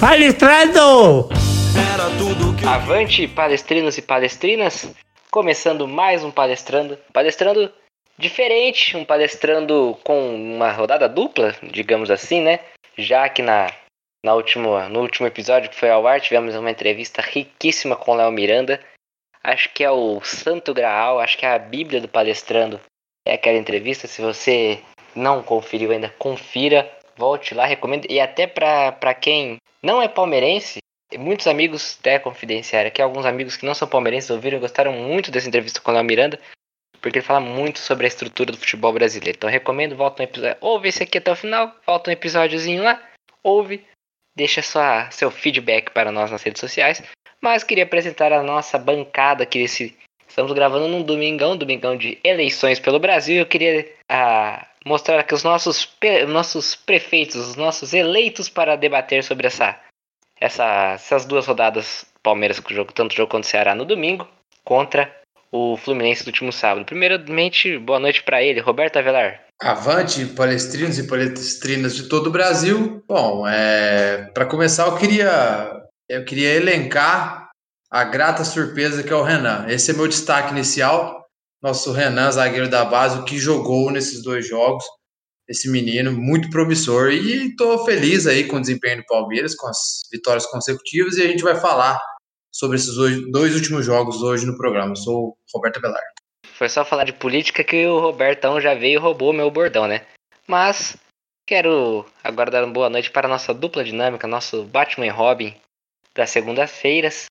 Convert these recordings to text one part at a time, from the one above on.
Palestrando! Avante, palestrinos e palestrinas! Começando mais um palestrando. Palestrando diferente, um palestrando com uma rodada dupla, digamos assim, né? Já que na, na última, no último episódio que foi ao ar, tivemos uma entrevista riquíssima com Léo Miranda. Acho que é o Santo Graal, acho que é a Bíblia do palestrando. É aquela entrevista, se você não conferiu ainda, confira, volte lá, recomendo. E até para quem não é palmeirense, muitos amigos, até confidenciário aqui, alguns amigos que não são palmeirenses ouviram e gostaram muito dessa entrevista com o Léo Miranda, porque ele fala muito sobre a estrutura do futebol brasileiro. Então recomendo, volta um episódio, ouve esse aqui até o final, volta um episódiozinho lá, ouve, deixa sua, seu feedback para nós nas redes sociais. Mas queria apresentar a nossa bancada aqui desse. Estamos gravando num domingão, domingão de eleições pelo Brasil. Eu queria ah, mostrar aqui os nossos, nossos prefeitos, os nossos eleitos para debater sobre essa, essa, essas duas rodadas Palmeiras, jogo, tanto jogo contra o Ceará no domingo, contra o Fluminense no último sábado. Primeiramente, boa noite para ele, Roberto Avelar. Avante, palestrinos e palestrinas de todo o Brasil. Bom, é, para começar, eu queria, eu queria elencar a grata surpresa que é o Renan. Esse é meu destaque inicial nosso Renan, zagueiro da base, o que jogou nesses dois jogos. Esse menino, muito promissor. E estou feliz aí com o desempenho do Palmeiras, com as vitórias consecutivas. E a gente vai falar sobre esses dois últimos jogos hoje no programa. Eu sou o Roberto Belar. Foi só falar de política que o Robertão já veio e roubou meu bordão, né? Mas quero agora dar uma boa noite para a nossa dupla dinâmica, nosso Batman e Robin das segundas-feiras.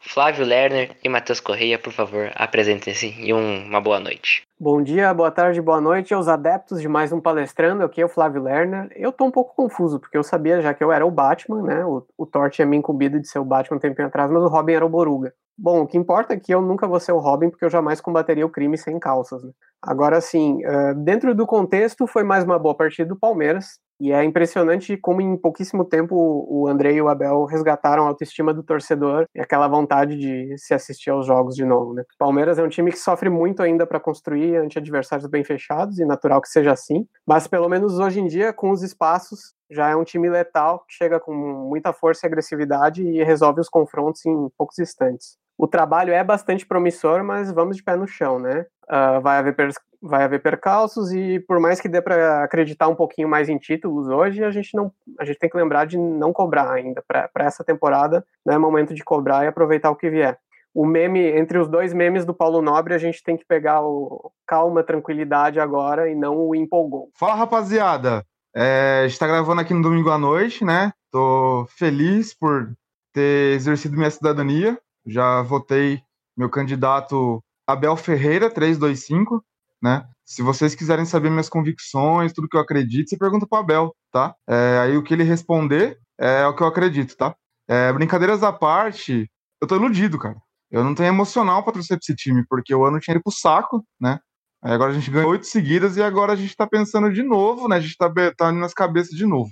Flávio Lerner e Matheus Correia, por favor, apresentem-se e um, uma boa noite. Bom dia, boa tarde, boa noite aos adeptos de mais um palestrando. Aqui é o Flávio Lerner. Eu tô um pouco confuso, porque eu sabia já que eu era o Batman, né? O, o Thor tinha me incumbido de ser o Batman um tempinho atrás, mas o Robin era o Boruga. Bom, o que importa é que eu nunca vou ser o Robin, porque eu jamais combateria o crime sem calças. Né? Agora, sim, dentro do contexto, foi mais uma boa partida do Palmeiras. E é impressionante como em pouquíssimo tempo o André e o Abel resgataram a autoestima do torcedor e aquela vontade de se assistir aos jogos de novo. Né? O Palmeiras é um time que sofre muito ainda para construir ante adversários bem fechados, e natural que seja assim. Mas pelo menos hoje em dia, com os espaços, já é um time letal que chega com muita força e agressividade e resolve os confrontos em poucos instantes. O trabalho é bastante promissor, mas vamos de pé no chão, né? Uh, vai haver vai haver percalços e por mais que dê para acreditar um pouquinho mais em títulos hoje, a gente não a gente tem que lembrar de não cobrar ainda para essa temporada, não é momento de cobrar e aproveitar o que vier. O meme entre os dois memes do Paulo Nobre, a gente tem que pegar o calma, tranquilidade agora e não o empolgou. Fala, rapaziada. É, está gravando aqui no domingo à noite, né? Tô feliz por ter exercido minha cidadania. Já votei meu candidato Abel Ferreira 325 né? Se vocês quiserem saber minhas convicções, tudo que eu acredito, você pergunta pro Abel, tá? É, aí o que ele responder é o que eu acredito, tá? É, brincadeiras à parte, eu tô iludido, cara. Eu não tenho emocional pra torcer pra esse time, porque o ano tinha ido pro saco, né? Aí agora a gente ganhou oito seguidas e agora a gente tá pensando de novo, né? A gente tá, tá nas cabeças de novo.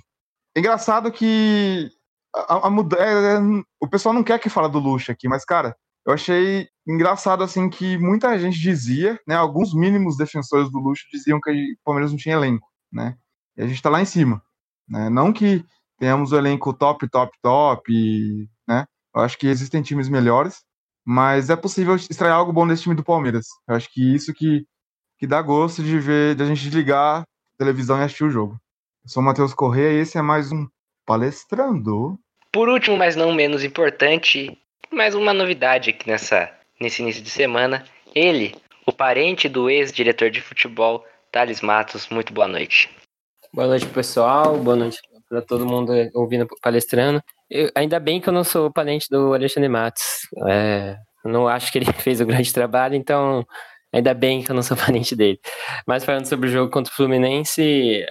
engraçado que a, a, a é, é, o pessoal não quer que fala do luxo aqui, mas, cara, eu achei engraçado assim que muita gente dizia, né, alguns mínimos defensores do luxo diziam que o Palmeiras não tinha elenco, né? E a gente tá lá em cima, né? Não que tenhamos o elenco top, top, top, né? Eu acho que existem times melhores, mas é possível extrair algo bom desse time do Palmeiras. Eu acho que isso que que dá gosto de ver, de a gente ligar a televisão e assistir o jogo. Eu sou o Matheus Corrêa e esse é mais um Palestrando. Por último, mas não menos importante, mais uma novidade aqui nessa, nesse início de semana. Ele, o parente do ex-diretor de futebol, Thales Matos. Muito boa noite. Boa noite, pessoal. Boa noite para todo mundo ouvindo palestrando. Eu, ainda bem que eu não sou parente do Alexandre Matos. É, não acho que ele fez o grande trabalho, então ainda bem que eu não sou parente dele. Mas falando sobre o jogo contra o Fluminense,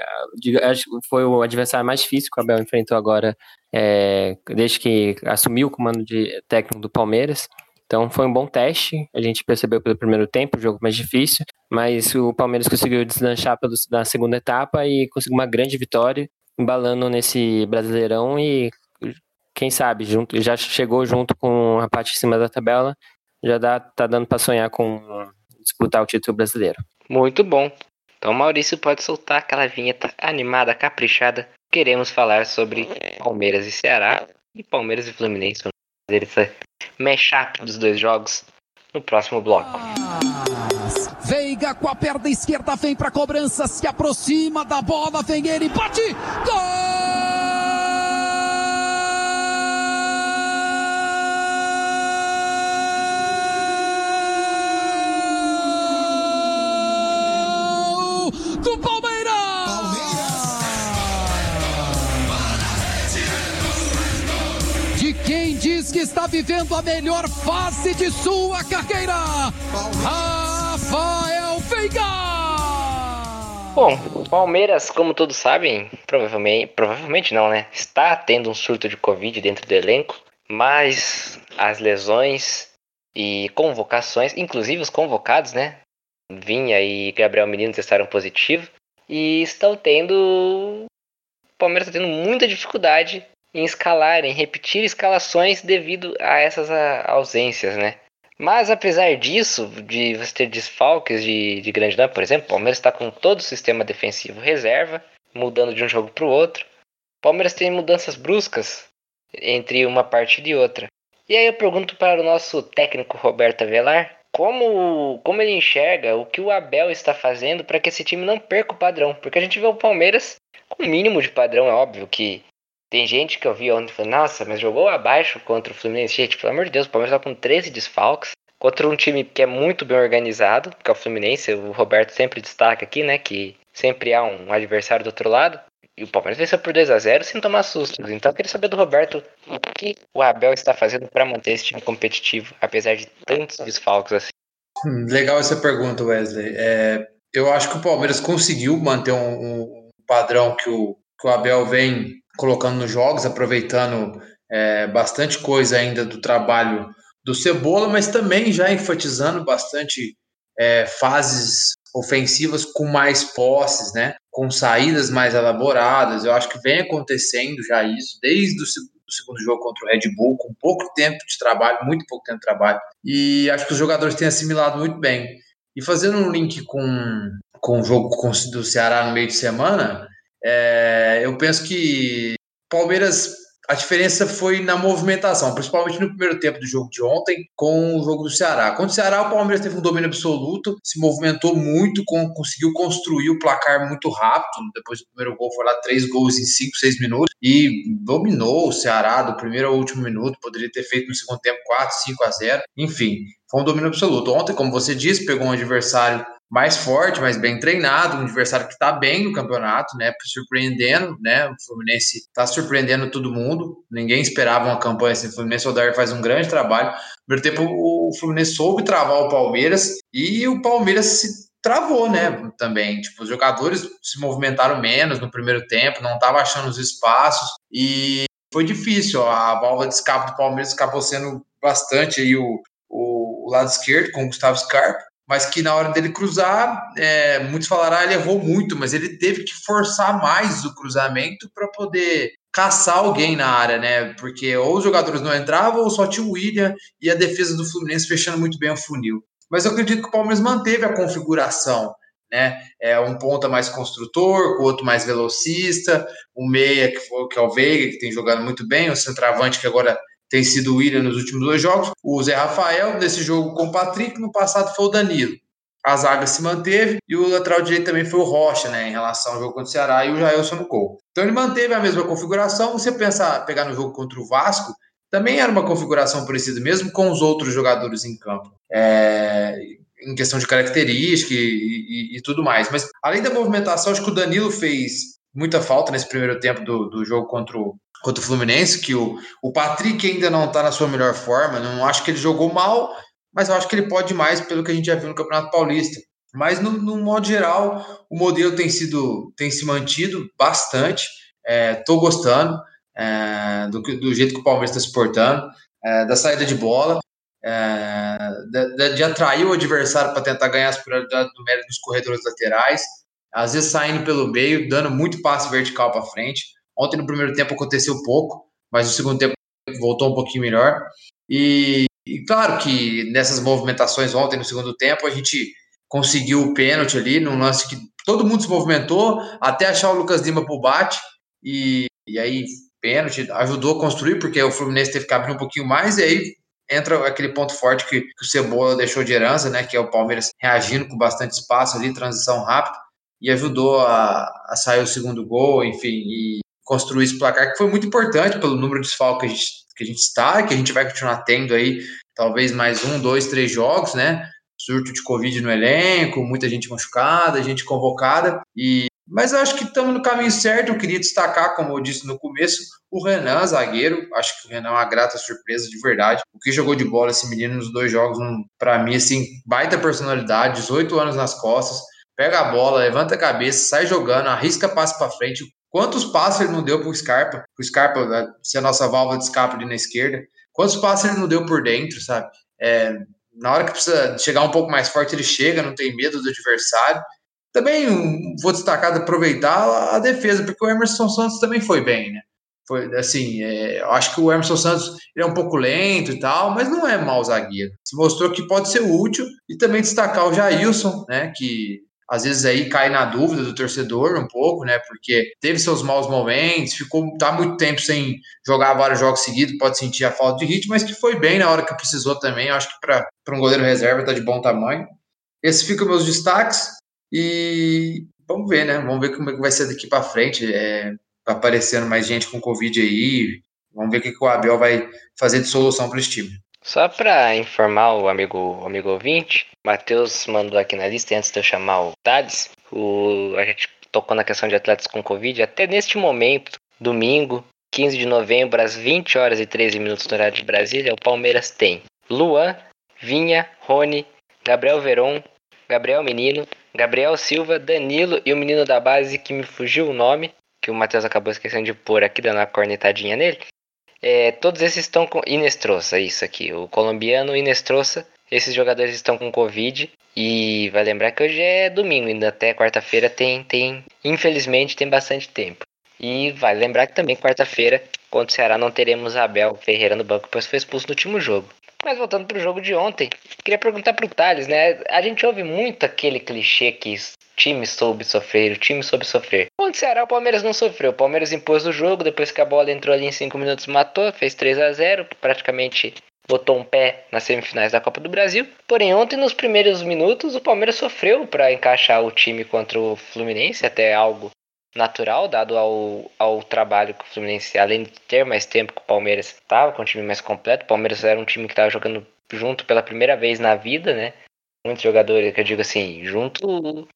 acho que foi o adversário mais difícil que o Abel enfrentou agora é, desde que assumiu o comando de técnico do Palmeiras. Então foi um bom teste. A gente percebeu pelo primeiro tempo o jogo mais difícil, mas o Palmeiras conseguiu deslanchar na segunda etapa e conseguiu uma grande vitória, embalando nesse Brasileirão e quem sabe junto, já chegou junto com a parte de cima da tabela, já dá, tá dando para sonhar com disputar o título brasileiro. Muito bom. Então Maurício pode soltar aquela vinheta animada, caprichada queremos falar sobre Palmeiras e Ceará. E Palmeiras e Fluminense vão fazer essa mashup dos dois jogos no próximo bloco. Veiga com a perna esquerda vem para cobrança, se aproxima da bola, vem ele, bate, gol! do quem diz que está vivendo a melhor fase de sua carreira, Rafael Veiga! Bom, Palmeiras, como todos sabem, provavelmente, provavelmente não, né? Está tendo um surto de Covid dentro do elenco, mas as lesões e convocações, inclusive os convocados, né? Vinha e Gabriel Menino testaram positivo e estão tendo. O Palmeiras está tendo muita dificuldade em escalar, em repetir escalações devido a essas ausências, né? Mas apesar disso, de você ter desfalques de, de grande dano, por exemplo, o Palmeiras está com todo o sistema defensivo reserva, mudando de um jogo para o outro. O Palmeiras tem mudanças bruscas entre uma partida e outra. E aí eu pergunto para o nosso técnico Roberto Avelar como, como ele enxerga o que o Abel está fazendo para que esse time não perca o padrão. Porque a gente vê o Palmeiras com o mínimo de padrão, é óbvio que tem gente que eu vi ontem falando, nossa, mas jogou abaixo contra o Fluminense. Gente, pelo amor de Deus, o Palmeiras está com 13 desfalques. Contra um time que é muito bem organizado, que é o Fluminense. O Roberto sempre destaca aqui, né? Que sempre há um adversário do outro lado. E o Palmeiras venceu por 2 a 0 sem tomar sustos. Então eu queria saber do Roberto o que o Abel está fazendo para manter esse time competitivo, apesar de tantos desfalques assim. Hum, legal essa pergunta, Wesley. É, eu acho que o Palmeiras conseguiu manter um, um padrão que o, que o, Abel vem colocando nos jogos, aproveitando é, bastante coisa ainda do trabalho do Cebola, mas também já enfatizando bastante é, fases ofensivas com mais posses, né? Com saídas mais elaboradas. Eu acho que vem acontecendo já isso desde o segundo jogo contra o Red Bull, com pouco tempo de trabalho, muito pouco tempo de trabalho. E acho que os jogadores têm assimilado muito bem. E fazendo um link com, com o jogo do Ceará no meio de semana, é, eu penso que Palmeiras a diferença foi na movimentação, principalmente no primeiro tempo do jogo de ontem, com o jogo do Ceará. Contra o Ceará, o Palmeiras teve um domínio absoluto, se movimentou muito, conseguiu construir o placar muito rápido. Depois do primeiro gol, foi lá três gols em cinco, seis minutos e dominou o Ceará do primeiro ao último minuto. Poderia ter feito no segundo tempo 4, 5 a 0. Enfim, foi um domínio absoluto. Ontem, como você disse, pegou um adversário mais forte, mais bem treinado, um adversário que está bem no campeonato, né? Surpreendendo, né? O Fluminense está surpreendendo todo mundo. Ninguém esperava uma campanha assim. O Fluminense Odair faz um grande trabalho. No primeiro tempo, o Fluminense soube travar o Palmeiras e o Palmeiras se travou, né? Também. Tipo, os jogadores se movimentaram menos no primeiro tempo, não estavam achando os espaços e foi difícil. A válvula de escape do Palmeiras acabou sendo bastante aí o, o, o lado esquerdo com o Gustavo Scarpa mas que na hora dele cruzar, é, muitos falaram, ah, ele errou muito, mas ele teve que forçar mais o cruzamento para poder caçar alguém na área, né? Porque ou os jogadores não entravam, ou só tinha o William e a defesa do Fluminense fechando muito bem o funil. Mas eu acredito que o Palmeiras manteve a configuração, né? É um ponta mais construtor, o outro mais velocista, o meia que, foi, que é o Veiga, que tem jogado muito bem, o centroavante que agora tem sido o William nos últimos dois jogos, o Zé Rafael, nesse jogo com o Patrick, no passado foi o Danilo. A zaga se manteve e o lateral direito também foi o Rocha, né, em relação ao jogo contra o Ceará e o Jailson no gol. Então ele manteve a mesma configuração. Você pensar, pegar no jogo contra o Vasco, também era uma configuração parecida, mesmo com os outros jogadores em campo. É, em questão de característica e, e, e, tudo mais. Mas além da movimentação, acho que o Danilo fez muita falta nesse primeiro tempo do, do jogo contra o, contra o Fluminense, que o, o Patrick ainda não está na sua melhor forma. Não acho que ele jogou mal, mas eu acho que ele pode mais pelo que a gente já viu no Campeonato Paulista. Mas, no, no modo geral, o modelo tem sido tem se mantido bastante. Estou é, gostando é, do, do, jeito que o Palmeiras está se portando, é, da saída de bola, é, de, de, atrair o adversário para tentar ganhar as prioridades do mérito nos corredores laterais, às vezes saindo pelo meio, dando muito passe vertical para frente. Ontem no primeiro tempo aconteceu pouco, mas no segundo tempo voltou um pouquinho melhor. E, e claro que nessas movimentações ontem no segundo tempo a gente conseguiu o pênalti ali num lance que todo mundo se movimentou até achar o Lucas Lima pro bate e, e aí pênalti, ajudou a construir, porque o Fluminense teve que abrir um pouquinho mais, e aí entra aquele ponto forte que, que o Cebola deixou de herança, né? Que é o Palmeiras reagindo com bastante espaço ali, transição rápida, e ajudou a, a sair o segundo gol, enfim, e construir esse placar, que foi muito importante pelo número de desfalques que a gente, que a gente está, que a gente vai continuar tendo aí, talvez mais um, dois, três jogos, né? Surto de Covid no elenco, muita gente machucada, gente convocada, e mas eu acho que estamos no caminho certo. Eu queria destacar, como eu disse no começo, o Renan, zagueiro. Acho que o Renan é uma grata surpresa de verdade. O que jogou de bola esse menino nos dois jogos, um, para mim, assim, baita personalidade, 18 anos nas costas. Pega a bola, levanta a cabeça, sai jogando, arrisca passo para frente. Quantos passos ele não deu pro Scarpa? O Scarpa né, ser a nossa válvula de escape ali na esquerda. Quantos passos ele não deu por dentro, sabe? É, na hora que precisa chegar um pouco mais forte, ele chega, não tem medo do adversário. Também vou destacar, aproveitar a defesa, porque o Emerson Santos também foi bem, né? Foi assim, é, acho que o Emerson Santos é um pouco lento e tal, mas não é mau zagueiro. Se mostrou que pode ser útil e também destacar o Jailson, né? Que às vezes aí cai na dúvida do torcedor um pouco, né? Porque teve seus maus momentos, ficou tá muito tempo sem jogar vários jogos seguidos, pode sentir a falta de ritmo, mas que foi bem na hora que precisou também. Acho que para um goleiro reserva tá de bom tamanho. Esses ficam meus destaques. E vamos ver, né? Vamos ver como é que vai ser daqui para frente. É, tá aparecendo mais gente com Covid aí. Vamos ver o que, que o Abel vai fazer de solução para esse time. Só para informar o amigo, o amigo ouvinte, Matheus mandou aqui na lista, antes de eu chamar o Thales, o, a gente tocou na questão de atletas com Covid. Até neste momento, domingo, 15 de novembro, às 20 horas e 13 minutos no horário de Brasília, o Palmeiras tem Luan, Vinha, Rony, Gabriel Veron, Gabriel Menino, Gabriel Silva, Danilo e o menino da base que me fugiu o nome, que o Matheus acabou esquecendo de pôr aqui, dando uma cornetadinha nele. É, todos esses estão com Inestrosa, isso aqui, o colombiano Inestrosa. Esses jogadores estão com Covid e vai lembrar que hoje é domingo, ainda até quarta-feira tem, tem, infelizmente tem bastante tempo. E vai lembrar que também quarta-feira, contra o Ceará, não teremos Abel Ferreira no banco, pois foi expulso no último jogo. Mas voltando pro jogo de ontem, queria perguntar pro Thales, né? A gente ouve muito aquele clichê que o time soube sofrer, o time soube sofrer. Onde Ceará, o Palmeiras não sofreu. O Palmeiras impôs o jogo, depois que a bola entrou ali em 5 minutos, matou, fez 3 a 0 praticamente botou um pé nas semifinais da Copa do Brasil. Porém, ontem, nos primeiros minutos, o Palmeiras sofreu para encaixar o time contra o Fluminense, até algo natural, dado ao, ao trabalho que o Fluminense, além de ter mais tempo que o Palmeiras estava, com um time mais completo. O Palmeiras era um time que estava jogando junto pela primeira vez na vida, né? Muitos jogadores, que eu digo assim, junto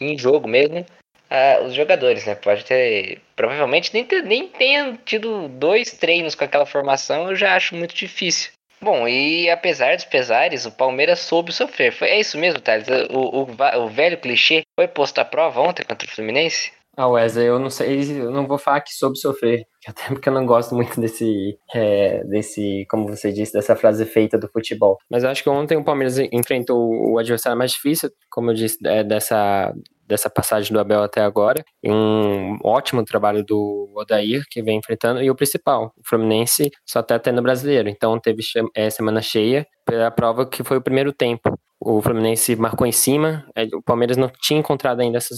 em jogo mesmo, uh, os jogadores, né? Pode ter. Provavelmente nem, ter, nem tenha tido dois treinos com aquela formação, eu já acho muito difícil. Bom, e apesar dos pesares, o Palmeiras soube sofrer. Foi, é isso mesmo, Thales? O, o, o velho clichê foi posto à prova ontem contra o Fluminense? Ah, Wesley, eu não sei, eu não vou falar que soube sofrer, até porque eu não gosto muito desse, é, desse, como você disse, dessa frase feita do futebol. Mas eu acho que ontem o Palmeiras enfrentou o adversário mais difícil, como eu disse, é, dessa, dessa passagem do Abel até agora, um ótimo trabalho do Odair, que vem enfrentando, e o principal, o Fluminense só está tendo brasileiro, então teve é, semana cheia pela prova que foi o primeiro tempo o Fluminense marcou em cima, é, o Palmeiras não tinha encontrado ainda essa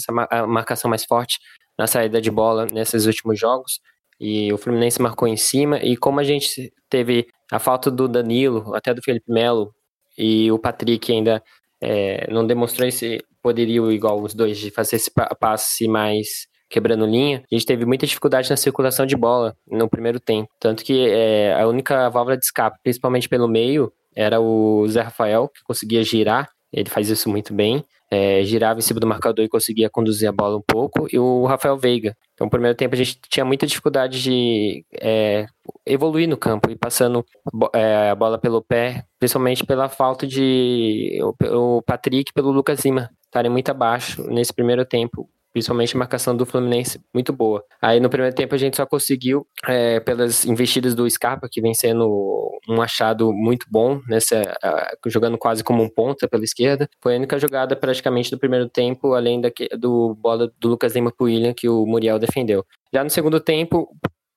marcação mais forte na saída de bola nesses últimos jogos, e o Fluminense marcou em cima, e como a gente teve a falta do Danilo, até do Felipe Melo, e o Patrick ainda é, não demonstrou esse poderio igual os dois de fazer esse passe mais quebrando linha, a gente teve muita dificuldade na circulação de bola no primeiro tempo. Tanto que é, a única válvula de escape, principalmente pelo meio, era o Zé Rafael, que conseguia girar, ele faz isso muito bem, é, girava em cima do marcador e conseguia conduzir a bola um pouco, e o Rafael Veiga. Então, no primeiro tempo, a gente tinha muita dificuldade de é, evoluir no campo e passando é, a bola pelo pé, principalmente pela falta de o, o Patrick pelo Lucas Lima estarem muito abaixo nesse primeiro tempo principalmente a marcação do Fluminense muito boa. Aí no primeiro tempo a gente só conseguiu, é, pelas investidas do Scarpa, que vem sendo um achado muito bom, nessa, uh, jogando quase como um ponta pela esquerda. Foi a única jogada praticamente do primeiro tempo, além da, do bola do Lucas Lima pro William, que o Muriel defendeu. Já no segundo tempo,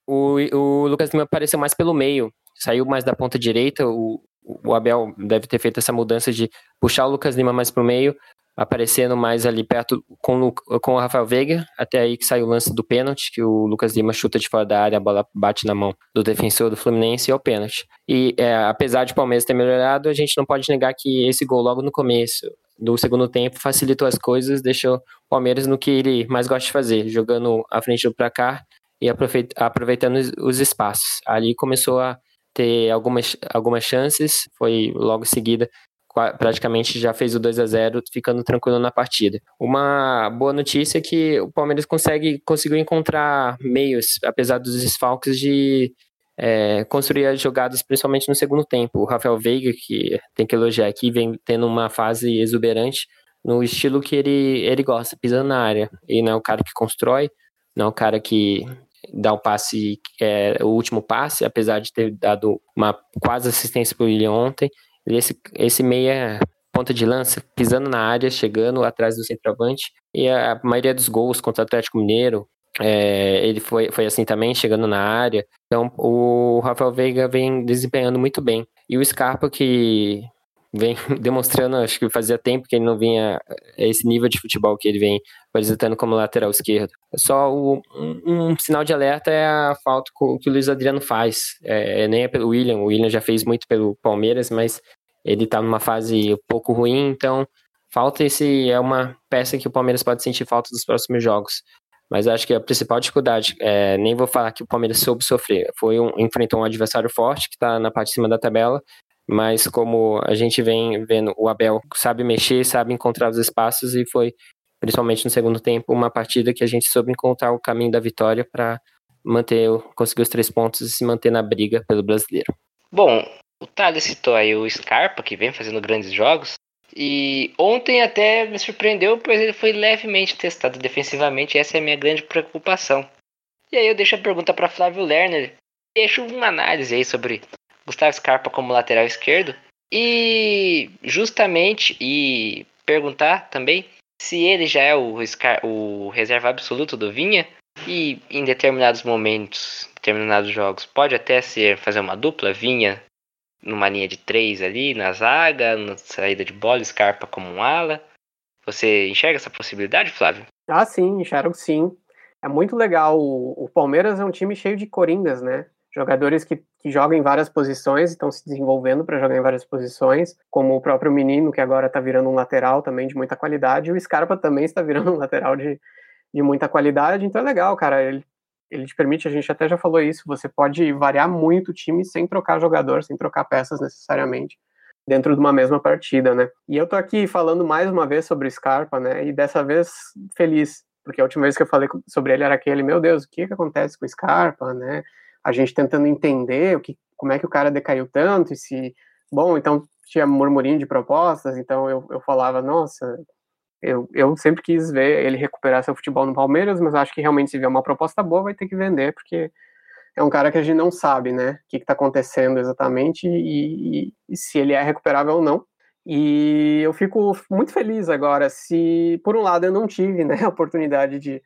o, o Lucas Lima apareceu mais pelo meio, saiu mais da ponta direita, o, o Abel deve ter feito essa mudança de puxar o Lucas Lima mais para o meio, aparecendo mais ali perto com, com o Rafael Veiga, até aí que sai o lance do pênalti, que o Lucas Lima chuta de fora da área, a bola bate na mão do defensor do Fluminense e é o pênalti. E é, apesar de o Palmeiras ter melhorado, a gente não pode negar que esse gol logo no começo do segundo tempo facilitou as coisas, deixou o Palmeiras no que ele mais gosta de fazer, jogando à frente do placar e aproveitando os espaços. Ali começou a ter algumas, algumas chances, foi logo em seguida praticamente já fez o 2 a 0 ficando tranquilo na partida. Uma boa notícia é que o Palmeiras consegue, conseguiu encontrar meios, apesar dos desfalques, de é, construir as jogadas, principalmente no segundo tempo. O Rafael Veiga, que tem que elogiar aqui, vem tendo uma fase exuberante no estilo que ele, ele gosta, pisando na área. E não é o cara que constrói, não é o cara que dá o passe, é, o último passe, apesar de ter dado uma quase assistência para o ontem. Esse, esse meia ponta de lança, pisando na área, chegando atrás do centroavante. E a maioria dos gols contra o Atlético Mineiro, é, ele foi, foi assim também, chegando na área. Então o Rafael Veiga vem desempenhando muito bem. E o Scarpa, que vem demonstrando, acho que fazia tempo que ele não vinha esse nível de futebol que ele vem apresentando como lateral esquerdo. Só o, um, um, sinal de alerta é a falta que o Luiz Adriano faz. É, nem é pelo William, o William já fez muito pelo Palmeiras, mas ele tá numa fase um pouco ruim, então falta esse é uma peça que o Palmeiras pode sentir falta dos próximos jogos. Mas acho que a principal dificuldade, é, nem vou falar que o Palmeiras soube sofrer, foi um, enfrentou um adversário forte que está na parte de cima da tabela, mas como a gente vem vendo, o Abel sabe mexer, sabe encontrar os espaços e foi, principalmente no segundo tempo, uma partida que a gente soube encontrar o caminho da vitória para manter, conseguir os três pontos e se manter na briga pelo brasileiro. Bom, o Thales citou aí o Scarpa, que vem fazendo grandes jogos, e ontem até me surpreendeu, pois ele foi levemente testado defensivamente, essa é a minha grande preocupação. E aí eu deixo a pergunta para Flávio Lerner, deixo uma análise aí sobre Gustavo Scarpa como lateral esquerdo. E justamente e perguntar também se ele já é o, o reserva absoluto do Vinha e em determinados momentos, determinados jogos, pode até ser fazer uma dupla Vinha numa linha de três ali na zaga, na saída de bola, Scarpa como um ala. Você enxerga essa possibilidade, Flávio? Ah, sim, enxergo sim. É muito legal. O, o Palmeiras é um time cheio de coringas, né? Jogadores que, que jogam em várias posições, estão se desenvolvendo para jogar em várias posições, como o próprio menino, que agora está virando um lateral também de muita qualidade, e o Scarpa também está virando um lateral de, de muita qualidade, então é legal, cara, ele, ele te permite, a gente até já falou isso, você pode variar muito o time sem trocar jogador, sem trocar peças necessariamente, dentro de uma mesma partida, né? E eu tô aqui falando mais uma vez sobre o Scarpa, né, e dessa vez feliz, porque a última vez que eu falei sobre ele era aquele, meu Deus, o que que acontece com o Scarpa, né? A gente tentando entender o que, como é que o cara decaiu tanto e se, bom, então tinha murmurinho de propostas, então eu, eu falava, nossa, eu, eu sempre quis ver ele recuperar seu futebol no Palmeiras, mas acho que realmente se vier uma proposta boa vai ter que vender, porque é um cara que a gente não sabe, né, o que está acontecendo exatamente e, e, e se ele é recuperável ou não. E eu fico muito feliz agora, se por um lado eu não tive né, a oportunidade de,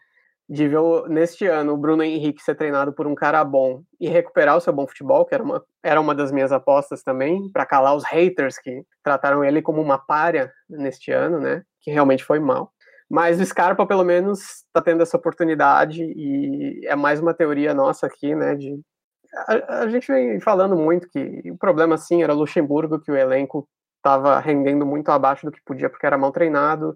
de ver neste ano o Bruno Henrique ser treinado por um cara bom e recuperar o seu bom futebol, que era uma, era uma das minhas apostas também, para calar os haters que trataram ele como uma párea neste ano, né? Que realmente foi mal. Mas o Scarpa, pelo menos, está tendo essa oportunidade e é mais uma teoria nossa aqui, né? De a, a gente vem falando muito que o problema, sim, era Luxemburgo, que o elenco estava rendendo muito abaixo do que podia porque era mal treinado.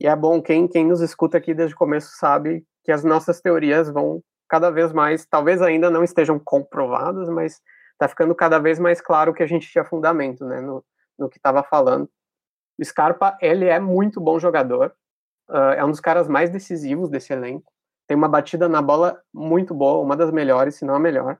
E é bom, quem, quem nos escuta aqui desde o começo sabe que as nossas teorias vão cada vez mais, talvez ainda não estejam comprovadas, mas está ficando cada vez mais claro que a gente tinha fundamento, né, no, no que estava falando. O Scarpa, ele é muito bom jogador, uh, é um dos caras mais decisivos desse elenco, tem uma batida na bola muito boa, uma das melhores, se não a melhor,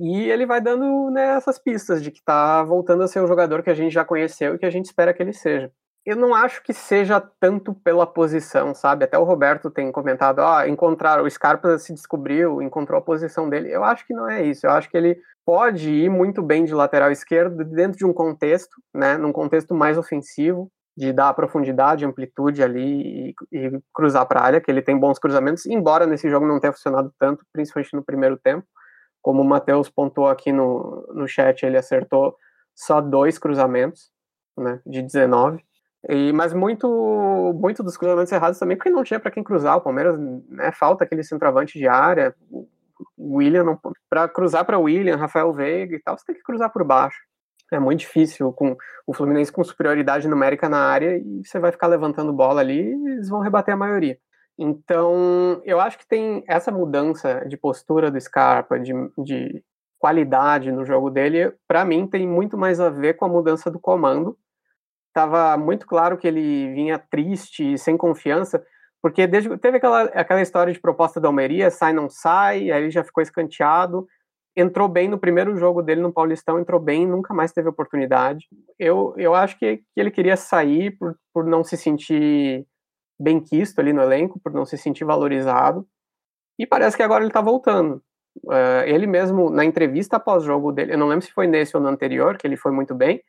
e ele vai dando né, essas pistas de que está voltando a ser o jogador que a gente já conheceu e que a gente espera que ele seja eu não acho que seja tanto pela posição, sabe? Até o Roberto tem comentado, ah, encontrar o Scarpa se descobriu, encontrou a posição dele. Eu acho que não é isso. Eu acho que ele pode ir muito bem de lateral esquerdo dentro de um contexto, né? Num contexto mais ofensivo, de dar profundidade, amplitude ali e, e cruzar para a área, que ele tem bons cruzamentos, embora nesse jogo não tenha funcionado tanto, principalmente no primeiro tempo. Como o Matheus pontuou aqui no, no chat, ele acertou só dois cruzamentos, né, de 19. E, mas muito, muito dos cruzamentos errados também, porque não tinha para quem cruzar. O Palmeiras, né, falta aquele centroavante de área. O William, para cruzar para William, Rafael Veiga e tal, você tem que cruzar por baixo. É muito difícil com o Fluminense com superioridade numérica na área e você vai ficar levantando bola ali e eles vão rebater a maioria. Então, eu acho que tem essa mudança de postura do Scarpa, de, de qualidade no jogo dele, para mim tem muito mais a ver com a mudança do comando. Tava muito claro que ele vinha triste, sem confiança, porque desde, teve aquela, aquela história de proposta da Almeria, sai não sai, aí ele já ficou escanteado, entrou bem no primeiro jogo dele no Paulistão, entrou bem, nunca mais teve oportunidade. Eu, eu acho que, que ele queria sair por, por não se sentir bem quisto ali no elenco, por não se sentir valorizado, e parece que agora ele tá voltando. Uh, ele mesmo, na entrevista após-jogo dele, eu não lembro se foi nesse ou no anterior, que ele foi muito bem,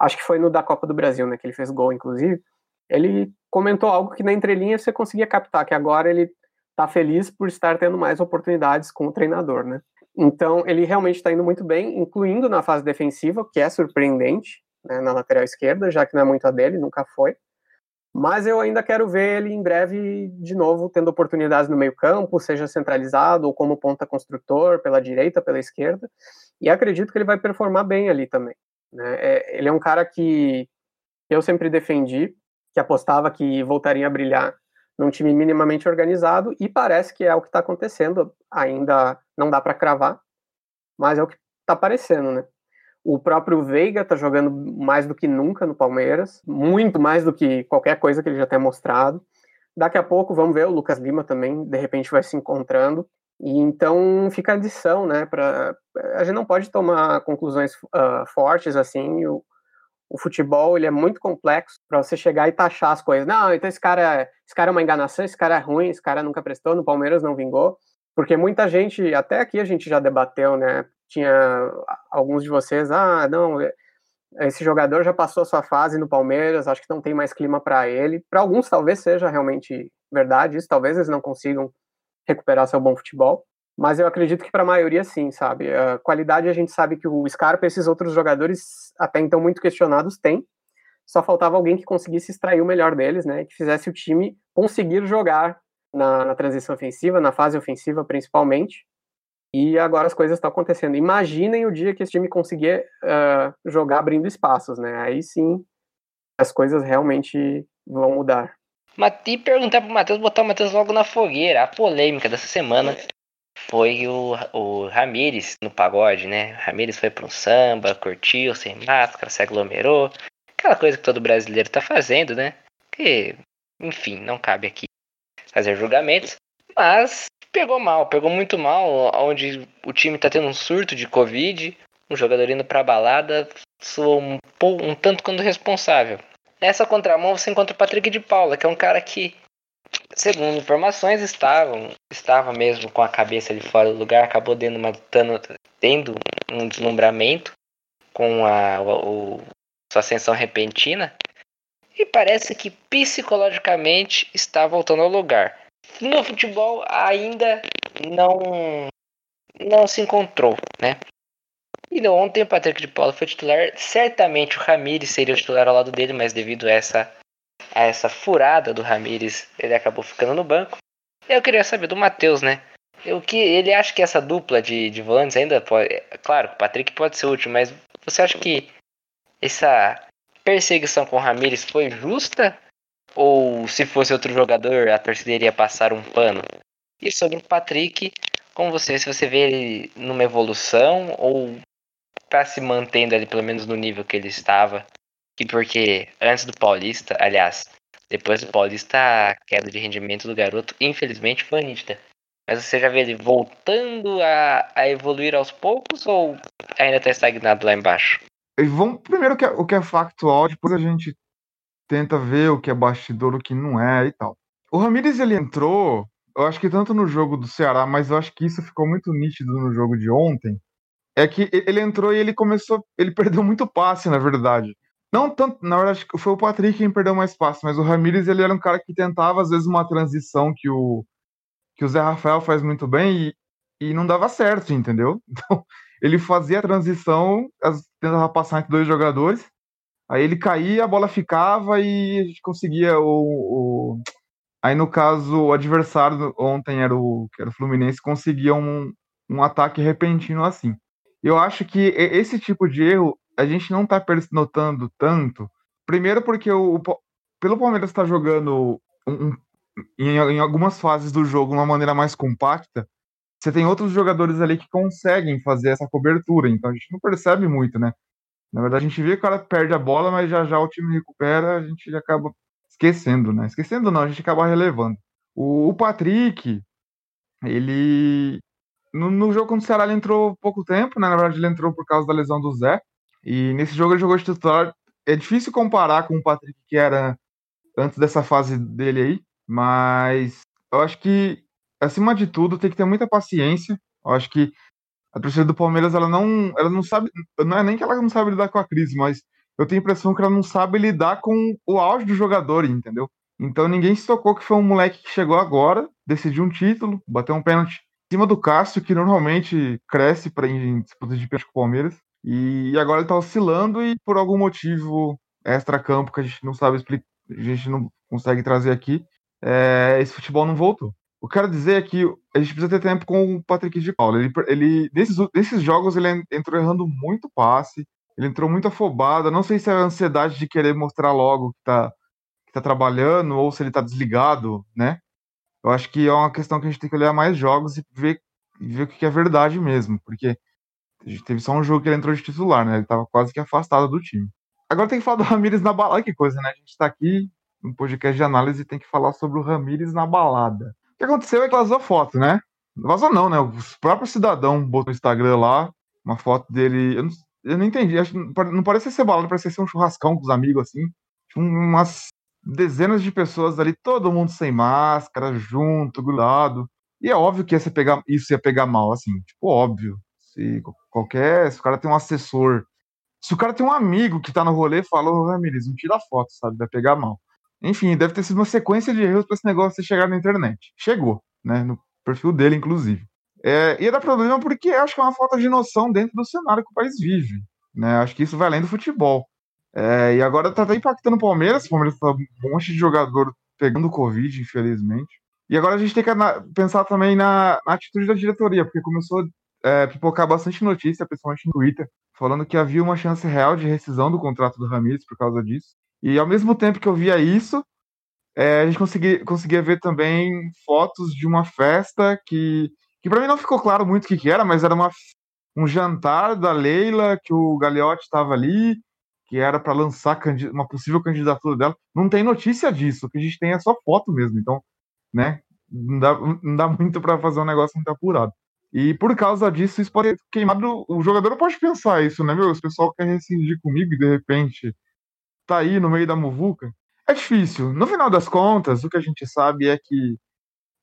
acho que foi no da Copa do Brasil, né, que ele fez gol, inclusive, ele comentou algo que na entrelinha você conseguia captar, que agora ele tá feliz por estar tendo mais oportunidades com o treinador, né. Então, ele realmente está indo muito bem, incluindo na fase defensiva, que é surpreendente, né, na lateral esquerda, já que não é muito a dele, nunca foi. Mas eu ainda quero ver ele em breve de novo tendo oportunidades no meio-campo, seja centralizado ou como ponta construtor, pela direita, pela esquerda. E acredito que ele vai performar bem ali também. Né? É, ele é um cara que eu sempre defendi, que apostava que voltaria a brilhar num time minimamente organizado, e parece que é o que está acontecendo. Ainda não dá para cravar, mas é o que está aparecendo, né? O próprio Veiga tá jogando mais do que nunca no Palmeiras, muito mais do que qualquer coisa que ele já tenha mostrado. Daqui a pouco vamos ver o Lucas Lima também, de repente vai se encontrando. E então fica a lição, né? Pra, a gente não pode tomar conclusões uh, fortes assim. O, o futebol ele é muito complexo para você chegar e taxar as coisas. Não, então esse cara, esse cara é uma enganação, esse cara é ruim, esse cara nunca prestou, no Palmeiras não vingou. Porque muita gente, até aqui a gente já debateu, né? tinha alguns de vocês, ah, não, esse jogador já passou a sua fase no Palmeiras, acho que não tem mais clima para ele. Para alguns talvez seja realmente verdade isso, talvez eles não consigam recuperar seu bom futebol, mas eu acredito que para a maioria sim, sabe? A qualidade a gente sabe que o Scarpa e esses outros jogadores até então muito questionados têm. Só faltava alguém que conseguisse extrair o melhor deles, né? Que fizesse o time conseguir jogar na, na transição ofensiva, na fase ofensiva principalmente, e agora as coisas estão acontecendo. Imaginem o dia que esse time conseguir uh, jogar abrindo espaços, né? Aí sim as coisas realmente vão mudar. E perguntar pro Matheus, botar o Matheus logo na fogueira. A polêmica dessa semana foi o, o Ramires no pagode, né? Ramires foi para um samba, curtiu, sem máscara, se aglomerou. Aquela coisa que todo brasileiro tá fazendo, né? Que, enfim, não cabe aqui fazer julgamentos. Mas pegou mal, pegou muito mal, onde o time tá tendo um surto de Covid, um jogador indo pra balada, soou um, um tanto quanto responsável. Nessa contramão você encontra o Patrick de Paula, que é um cara que, segundo informações, estava, estava mesmo com a cabeça ali fora do lugar, acabou tendo, uma, tendo um deslumbramento com a, o, sua ascensão repentina. E parece que psicologicamente está voltando ao lugar no futebol ainda não não se encontrou, né? E ontem o Patrick de Paula foi titular. Certamente o Ramires seria o titular ao lado dele, mas devido a essa, a essa furada do Ramires, ele acabou ficando no banco. Eu queria saber do Matheus, né? O que ele acha que essa dupla de, de volantes ainda pode. Claro, o Patrick pode ser útil, mas você acha que essa perseguição com o Ramires foi justa? Ou se fosse outro jogador, a torcida iria passar um pano? E sobre o Patrick, como você, se você vê ele numa evolução ou tá se mantendo ali pelo menos no nível que ele estava? E porque antes do Paulista, aliás, depois do Paulista, a queda de rendimento do garoto, infelizmente, foi nítida. Mas você já vê ele voltando a, a evoluir aos poucos ou ainda está estagnado lá embaixo? Vamos primeiro o que, é, o que é factual, depois a gente tenta ver o que é bastidor, o que não é e tal. O Ramires ele entrou, eu acho que tanto no jogo do Ceará, mas eu acho que isso ficou muito nítido no jogo de ontem. É que ele entrou e ele começou, ele perdeu muito passe, na verdade. Não tanto, na verdade, foi o Patrick quem perdeu mais passe, mas o Ramires ele era um cara que tentava às vezes uma transição que o que o Zé Rafael faz muito bem e, e não dava certo, entendeu? Então, ele fazia a transição, tentava passar entre dois jogadores, aí ele caía, a bola ficava e a gente conseguia o, o... Aí, no caso, o adversário ontem era o, que era o Fluminense, conseguia um, um ataque repentino assim. Eu acho que esse tipo de erro a gente não está notando tanto. Primeiro porque o, o pelo Palmeiras estar tá jogando um, em, em, algumas fases do jogo de uma maneira mais compacta, você tem outros jogadores ali que conseguem fazer essa cobertura, então a gente não percebe muito, né? Na verdade, a gente vê que o cara perde a bola, mas já já o time recupera, a gente acaba esquecendo, né? Esquecendo não, a gente acaba relevando. O, o Patrick, ele. No, no, jogo contra o Ceará ele entrou pouco tempo, né? Na verdade, ele entrou por causa da lesão do Zé. E nesse jogo ele jogou de titular. É difícil comparar com o Patrick que era antes dessa fase dele aí, mas eu acho que, acima de tudo, tem que ter muita paciência. Eu acho que a torcida do Palmeiras, ela não, ela não sabe, não é nem que ela não sabe lidar com a crise, mas eu tenho a impressão que ela não sabe lidar com o auge do jogador, entendeu? Então ninguém se tocou que foi um moleque que chegou agora, decidiu um título, bateu um pênalti cima do Cássio, que normalmente cresce para em disputas de pênalti com o Palmeiras. E agora ele tá oscilando e por algum motivo extra-campo que a gente não sabe explicar, a gente não consegue trazer aqui, é, esse futebol não voltou. O que eu quero dizer é que a gente precisa ter tempo com o Patrick de Paula. Ele, ele nesses, nesses jogos ele entrou errando muito passe, ele entrou muito afobado. Não sei se é a ansiedade de querer mostrar logo que tá, que tá trabalhando ou se ele tá desligado, né? Eu acho que é uma questão que a gente tem que olhar mais jogos e ver, ver o que é verdade mesmo, porque teve só um jogo que ele entrou de titular, né? Ele tava quase que afastado do time. Agora tem que falar do Ramires na balada, que coisa, né? A gente tá aqui no podcast de análise e tem que falar sobre o Ramires na balada. O que aconteceu é que vazou foto, né? Vazou não, né? O próprio cidadão botou no Instagram lá uma foto dele. Eu não, eu não entendi. Acho, não parece ser balada, parece ser um churrascão com os amigos assim. Tinha umas dezenas de pessoas ali, todo mundo sem máscara, junto, grudado. E é óbvio que ia pegar, isso ia pegar mal, assim, tipo, óbvio. Se qualquer. Se o cara tem um assessor se o cara tem um amigo que tá no rolê, fala, ô Ramirez, não tira foto, sabe? Vai pegar mal. Enfim, deve ter sido uma sequência de erros para esse negócio chegar na internet. Chegou, né? No perfil dele, inclusive. É, ia dar problema porque acho que é uma falta de noção dentro do cenário que o país vive. Né? Acho que isso vai além do futebol. É, e agora tá até impactando o Palmeiras. O Palmeiras tá um monte de jogador pegando Covid, infelizmente. E agora a gente tem que pensar também na, na atitude da diretoria, porque começou é, pipocar bastante notícia, principalmente no Twitter, falando que havia uma chance real de rescisão do contrato do Ramires por causa disso. E ao mesmo tempo que eu via isso, é, a gente conseguia, conseguia ver também fotos de uma festa que, que para mim não ficou claro muito o que, que era, mas era uma, um jantar da Leila, que o Gagliotti estava ali, que era para lançar uma possível candidatura dela. Não tem notícia disso, o que a gente tem é só foto mesmo. Então, né, não dá, não dá muito para fazer um negócio muito apurado. E por causa disso, isso pode ter queimado. O jogador pode pensar isso, né, meu? O pessoal quer rescindir comigo e de repente tá aí no meio da muvuca. É difícil. No final das contas, o que a gente sabe é que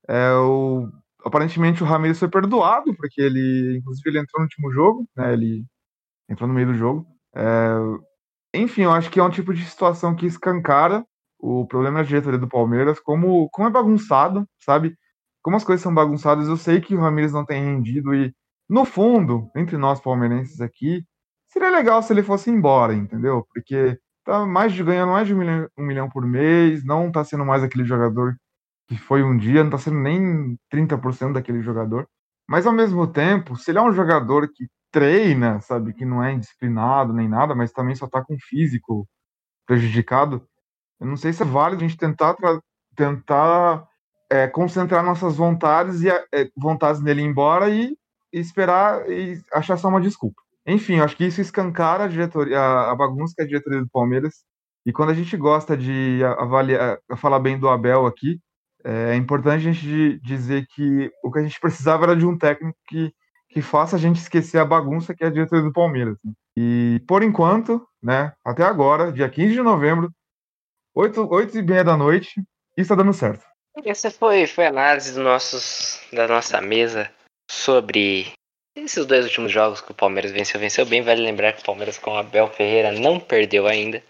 é, o, aparentemente o Ramirez foi perdoado, porque ele, inclusive, ele entrou no último jogo, né? Ele entrou no meio do jogo. É, enfim, eu acho que é um tipo de situação que escancara o problema da diretoria do Palmeiras, como, como é bagunçado, sabe? como as coisas são bagunçadas, eu sei que o Ramires não tem rendido e, no fundo, entre nós palmeirenses aqui, seria legal se ele fosse embora, entendeu? Porque tá mais de ganhando mais de um milhão, um milhão por mês, não tá sendo mais aquele jogador que foi um dia, não tá sendo nem 30% daquele jogador. Mas ao mesmo tempo, se ele é um jogador que treina, sabe, que não é indisciplinado nem nada, mas também só tá com físico prejudicado, eu não sei se é válido a gente tentar tentar é, concentrar nossas vontades e é, vontades nele ir embora e, e, esperar e achar só uma desculpa. Enfim, acho que isso escancara a, diretoria, a, a bagunça que é a diretoria do Palmeiras. E quando a gente gosta de avaliar, falar bem do Abel aqui, é, é importante a gente dizer que o que a gente precisava era de um técnico que, que faça a gente esquecer a bagunça que é a diretoria do Palmeiras. Né? E por enquanto, né, até agora, dia 15 de novembro, 8, 8 e meia da noite, está dando certo. Essa foi, foi a análise nossos, da nossa mesa sobre esses dois últimos jogos que o Palmeiras venceu. Venceu bem, vale lembrar que o Palmeiras com o Abel Ferreira não perdeu ainda.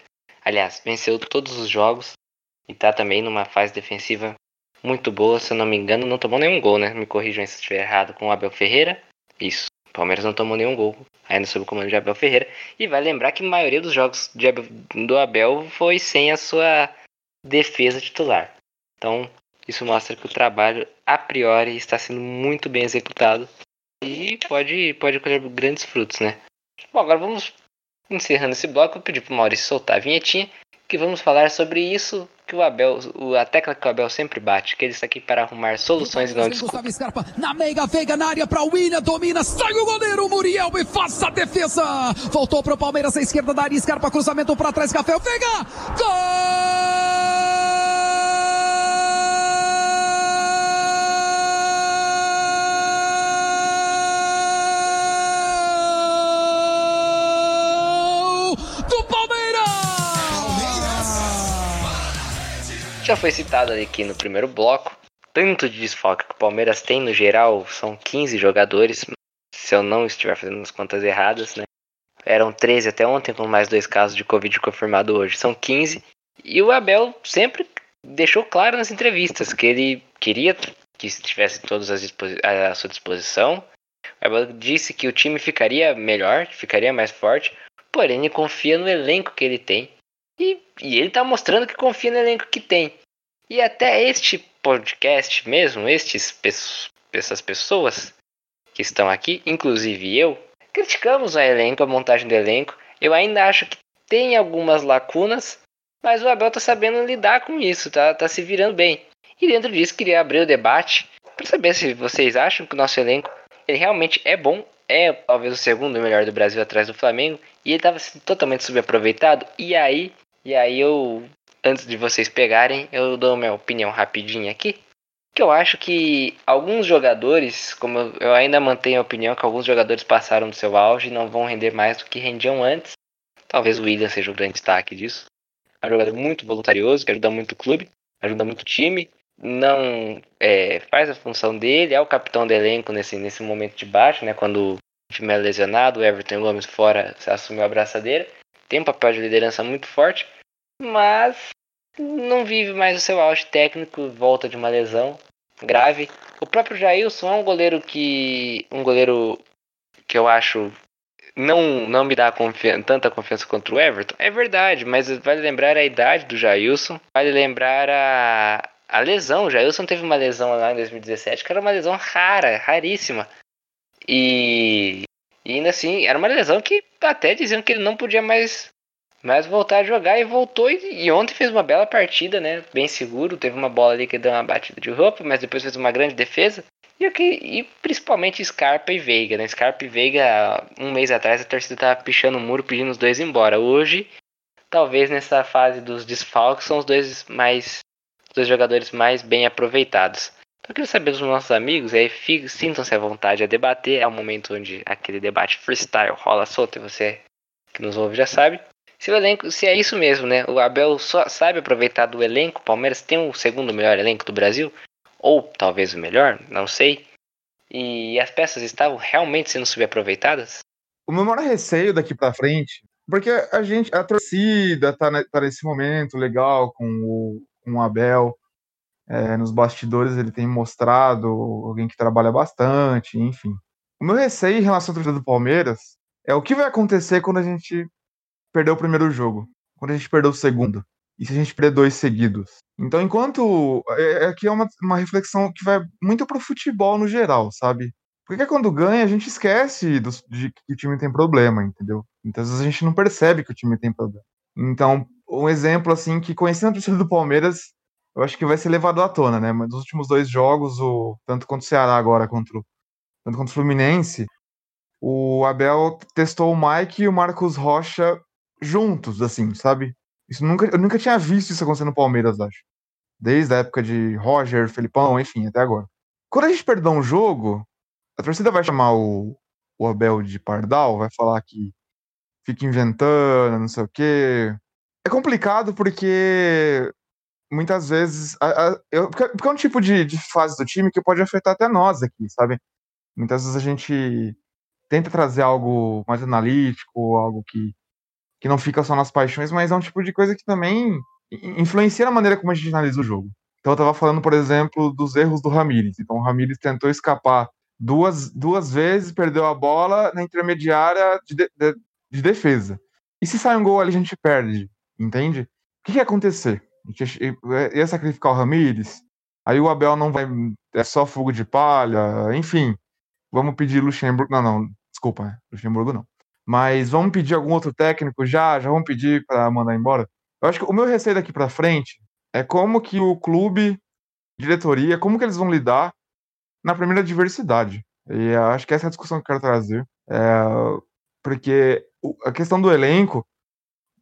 Aliás, venceu todos os jogos e tá também numa fase defensiva muito boa. Se eu não me engano, não tomou nenhum gol, né? Me corrijam se estiver errado com o Abel Ferreira. Isso. Palmeiras não tomou nenhum gol ainda sob o comando de Abel Ferreira. E vai lembrar que a maioria dos jogos Abel, do Abel foi sem a sua defesa titular. Então, isso mostra que o trabalho, a priori, está sendo muito bem executado e pode, pode colher grandes frutos, né? Bom, agora vamos encerrando esse bloco. Vou pedir para o Maurício soltar a vinhetinha, que vamos falar sobre isso que o Abel, a tecla que o Abel sempre bate, que ele está aqui para arrumar soluções e não Gustavo Scarpa na meiga, Veiga na área para o William, domina, sai o goleiro Muriel e faz a defesa. Voltou para o Palmeiras à esquerda da área, Scarpa cruzamento para trás, Café, Veiga, gol! Já foi citado aqui no primeiro bloco, tanto de desfalque que o Palmeiras tem no geral, são 15 jogadores, se eu não estiver fazendo as contas erradas, né? Eram 13 até ontem, com mais dois casos de Covid confirmado hoje, são 15. E o Abel sempre deixou claro nas entrevistas que ele queria que estivesse todos à sua disposição. O Abel disse que o time ficaria melhor, ficaria mais forte, porém ele confia no elenco que ele tem e, e ele está mostrando que confia no elenco que tem. E até este podcast mesmo, estes essas pessoas que estão aqui, inclusive eu, criticamos o elenco, a montagem do elenco. Eu ainda acho que tem algumas lacunas, mas o Abel tá sabendo lidar com isso, tá, tá se virando bem. E dentro disso queria abrir o debate para saber se vocês acham que o nosso elenco ele realmente é bom, é talvez o segundo melhor do Brasil atrás do Flamengo, e ele estava totalmente subaproveitado. E aí e aí eu, antes de vocês pegarem, eu dou minha opinião rapidinha aqui. Que eu acho que alguns jogadores, como eu, ainda mantenho a opinião que alguns jogadores passaram do seu auge e não vão render mais do que rendiam antes. Talvez o William seja o grande destaque disso. É um jogador muito voluntarioso, que ajuda muito o clube, ajuda muito o time, não é, faz a função dele, é o capitão do elenco nesse, nesse momento de baixo, né? Quando o time é lesionado, o Everton Gomes fora assumiu a braçadeira. Tem um papel de liderança muito forte mas não vive mais o seu auge técnico, volta de uma lesão grave. O próprio Jailson é um goleiro que um goleiro que eu acho não não me dá tanta confiança contra o Everton. É verdade, mas vale lembrar a idade do Jailson, vale lembrar a a lesão. O Jailson teve uma lesão lá em 2017 que era uma lesão rara, raríssima. E, e ainda assim, era uma lesão que até diziam que ele não podia mais mas voltar a jogar e voltou e, e, ontem fez uma bela partida, né? Bem seguro, teve uma bola ali que deu uma batida de roupa, mas depois fez uma grande defesa. E, aqui, e principalmente Scarpa e Veiga, né? Scarpa e Veiga, um mês atrás a torcida tava pichando o muro pedindo os dois embora. Hoje, talvez nessa fase dos desfalques, são os dois mais os dois jogadores mais bem aproveitados. Então eu queria saber dos nossos amigos, aí sintam-se à vontade a debater. É um momento onde aquele debate freestyle rola solto e você que nos ouve já sabe. Se o elenco, se é isso mesmo, né? O Abel só sabe aproveitar do elenco. O Palmeiras tem o segundo melhor elenco do Brasil, ou talvez o melhor, não sei. E as peças estavam realmente sendo subaproveitadas? O meu maior receio daqui para frente, porque a gente, a torcida tá, tá nesse momento legal com o, com o Abel. É, nos bastidores ele tem mostrado alguém que trabalha bastante, enfim. O meu receio em relação à torcida do Palmeiras é o que vai acontecer quando a gente perdeu o primeiro jogo, quando a gente perdeu o segundo, e se a gente perder dois seguidos. Então, enquanto. É, é, aqui é uma, uma reflexão que vai muito pro futebol no geral, sabe? Porque quando ganha, a gente esquece do, de que o time tem problema, entendeu? Então, às vezes a gente não percebe que o time tem problema. Então, um exemplo, assim, que conhecendo a torcida do Palmeiras, eu acho que vai ser levado à tona, né? Mas nos últimos dois jogos, o, tanto contra o Ceará agora, contra o, tanto contra o Fluminense, o Abel testou o Mike e o Marcos Rocha juntos, assim, sabe? Isso nunca, eu nunca tinha visto isso acontecer no Palmeiras, acho. Desde a época de Roger, Felipão, enfim, até agora. Quando a gente perder um jogo, a torcida vai chamar o, o Abel de Pardal, vai falar que fica inventando, não sei o quê. É complicado porque muitas vezes. A, a, eu, porque é um tipo de, de fase do time que pode afetar até nós aqui, sabe? Muitas vezes a gente tenta trazer algo mais analítico, algo que que não fica só nas paixões, mas é um tipo de coisa que também influencia na maneira como a gente analisa o jogo. Então eu tava falando, por exemplo, dos erros do Ramires. Então o Ramires tentou escapar duas, duas vezes perdeu a bola na intermediária de, de, de defesa. E se sai um gol ali, a gente perde, entende? O que, que ia acontecer? Gente ia sacrificar o Ramires? Aí o Abel não vai. É só fogo de palha, enfim. Vamos pedir Luxemburgo. Não, não, desculpa, Luxemburgo não. Mas vamos pedir algum outro técnico já? Já vamos pedir para mandar embora? Eu acho que o meu receio daqui para frente é como que o clube, diretoria, como que eles vão lidar na primeira diversidade. E acho que essa é a discussão que eu quero trazer. É, porque a questão do elenco,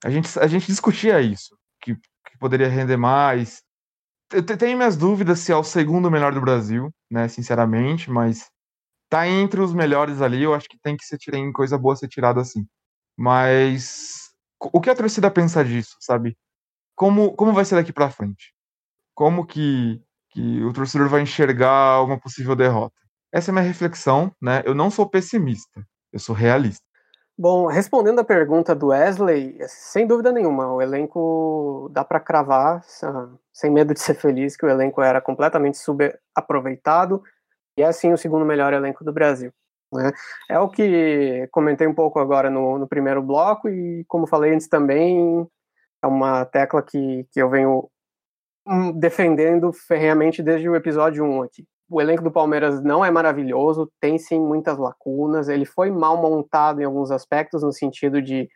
a gente, a gente discutia isso, que, que poderia render mais. Eu tenho minhas dúvidas se é o segundo melhor do Brasil, né, sinceramente, mas tá entre os melhores ali, eu acho que tem que ser tem coisa boa ser tirada assim. Mas o que a torcida pensa disso, sabe? Como, como vai ser daqui para frente? Como que, que o torcedor vai enxergar uma possível derrota? Essa é a minha reflexão, né? Eu não sou pessimista, eu sou realista. Bom, respondendo a pergunta do Wesley, sem dúvida nenhuma, o elenco dá para cravar, sem medo de ser feliz, que o elenco era completamente subaproveitado e é sim o segundo melhor elenco do Brasil. Né? É o que comentei um pouco agora no, no, primeiro bloco e, como falei antes também, é uma tecla que, que eu venho hum, defendendo ferreamente desde o episódio 1 aqui o elenco do Palmeiras não é maravilhoso, tem sim muitas lacunas, ele foi mal montado em alguns aspectos, no sentido de,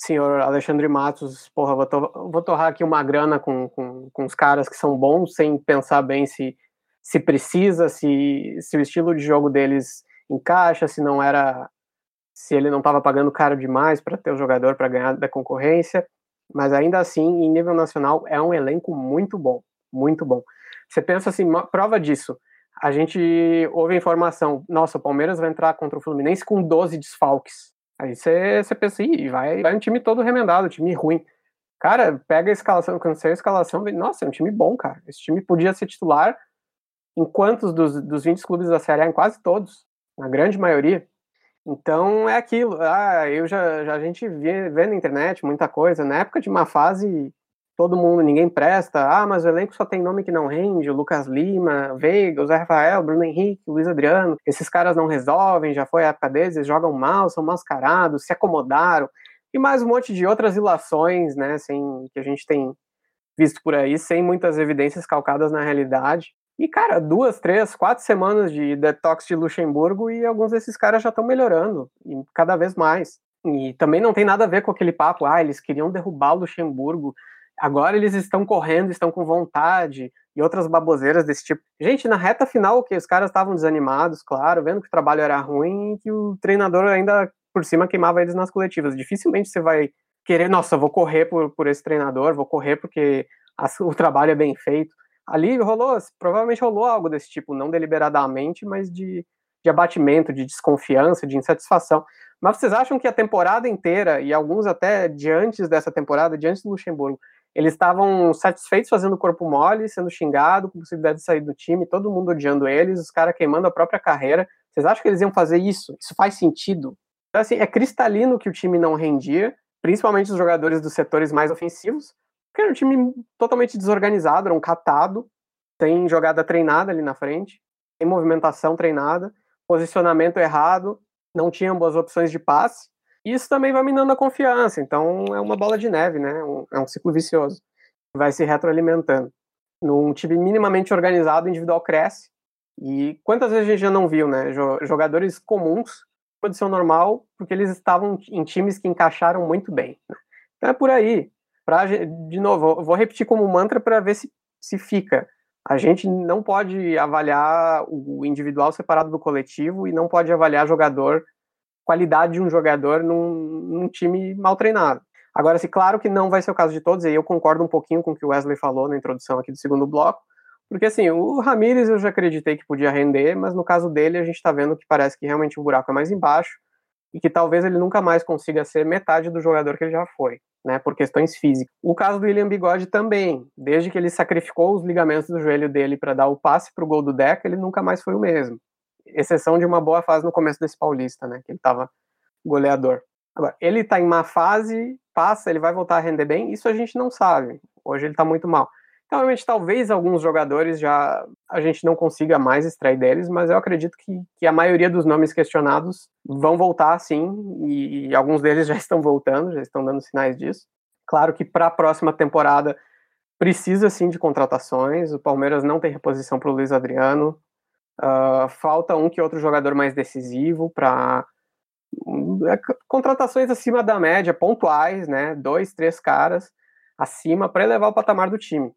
senhor Alexandre Matos, porra, vou, to vou torrar aqui uma grana com, com, com os caras que são bons, sem pensar bem se, se precisa, se, se o estilo de jogo deles encaixa, se não era. se ele não estava pagando caro demais para ter o jogador para ganhar da concorrência, mas ainda assim, em nível nacional, é um elenco muito bom, muito bom. Você pensa assim, prova disso a gente ouve a informação, nossa, o Palmeiras vai entrar contra o Fluminense com 12 desfalques. Aí você, pensa, ih, vai, vai um time todo remendado, time ruim. Cara, pega a escalação, saiu a escalação, nossa, é um time bom, cara. Esse time podia ser titular em quantos dos, dos 20 clubes da Série A? Em quase todos, na grande maioria. Então é aquilo. Ah, eu já, já a gente vê, vê na internet muita coisa. Na época de uma fase todo mundo, ninguém presta. Ah, mas o elenco só tem nome que não rende. O Lucas Lima, Veiga, o Zé Rafael, Bruno Henrique, Luiz Adriano. Esses caras não resolvem, já foi a época deles, eles jogam mal, são mascarados, se acomodaram. E mais um monte de outras ilações, né, sem, que a gente tem visto por aí, sem muitas evidências calcadas na realidade. E, cara, duas, três, quatro semanas de detox de Luxemburgo e alguns desses caras já estão melhorando, e cada vez mais. E também não tem nada a ver com aquele papo, ah, eles queriam derrubar o Luxemburgo, Agora eles estão correndo, estão com vontade e outras baboseiras desse tipo. Gente, na reta final, que os caras estavam desanimados, claro, vendo que o trabalho era ruim e que o treinador ainda por cima queimava eles nas coletivas. Dificilmente você vai querer, nossa, vou correr por, por esse treinador, vou correr porque a, o trabalho é bem feito. Ali rolou, provavelmente rolou algo desse tipo, não deliberadamente, mas de, de abatimento, de desconfiança, de insatisfação. Mas vocês acham que a temporada inteira, e alguns até de antes dessa temporada, de antes do Luxemburgo, eles estavam satisfeitos fazendo corpo mole, sendo xingado, com possibilidade de sair do time, todo mundo odiando eles, os caras queimando a própria carreira. Vocês acham que eles iam fazer isso? Isso faz sentido? Então, assim, é cristalino que o time não rendia, principalmente os jogadores dos setores mais ofensivos, porque era um time totalmente desorganizado, era um catado, sem jogada treinada ali na frente, sem movimentação treinada, posicionamento errado, não tinham boas opções de passe. Isso também vai minando a confiança, então é uma bola de neve, né? É um ciclo vicioso. Vai se retroalimentando. Num time minimamente organizado, o individual cresce. E quantas vezes a gente já não viu, né? Jogadores comuns, condição normal, porque eles estavam em times que encaixaram muito bem. Né? Então é por aí. Pra, de novo, vou repetir como mantra para ver se, se fica. A gente não pode avaliar o individual separado do coletivo e não pode avaliar jogador qualidade de um jogador num, num time mal treinado. Agora, se claro que não vai ser o caso de todos, e eu concordo um pouquinho com o que o Wesley falou na introdução aqui do segundo bloco, porque assim, o Ramires eu já acreditei que podia render, mas no caso dele a gente está vendo que parece que realmente o buraco é mais embaixo e que talvez ele nunca mais consiga ser metade do jogador que ele já foi, né, por questões físicas. O caso do William Bigode também, desde que ele sacrificou os ligamentos do joelho dele para dar o passe para o gol do Deca, ele nunca mais foi o mesmo exceção de uma boa fase no começo desse Paulista, né? Que ele estava goleador. Agora, ele está em má fase, passa, ele vai voltar a render bem? Isso a gente não sabe. Hoje ele está muito mal. Então, realmente, talvez alguns jogadores já a gente não consiga mais extrair deles, mas eu acredito que, que a maioria dos nomes questionados vão voltar sim, e, e alguns deles já estão voltando, já estão dando sinais disso. Claro que para a próxima temporada precisa sim de contratações. O Palmeiras não tem reposição para o Luiz Adriano. Uh, falta um que outro jogador mais decisivo para é, contratações acima da média, pontuais, né? Dois, três caras acima para elevar o patamar do time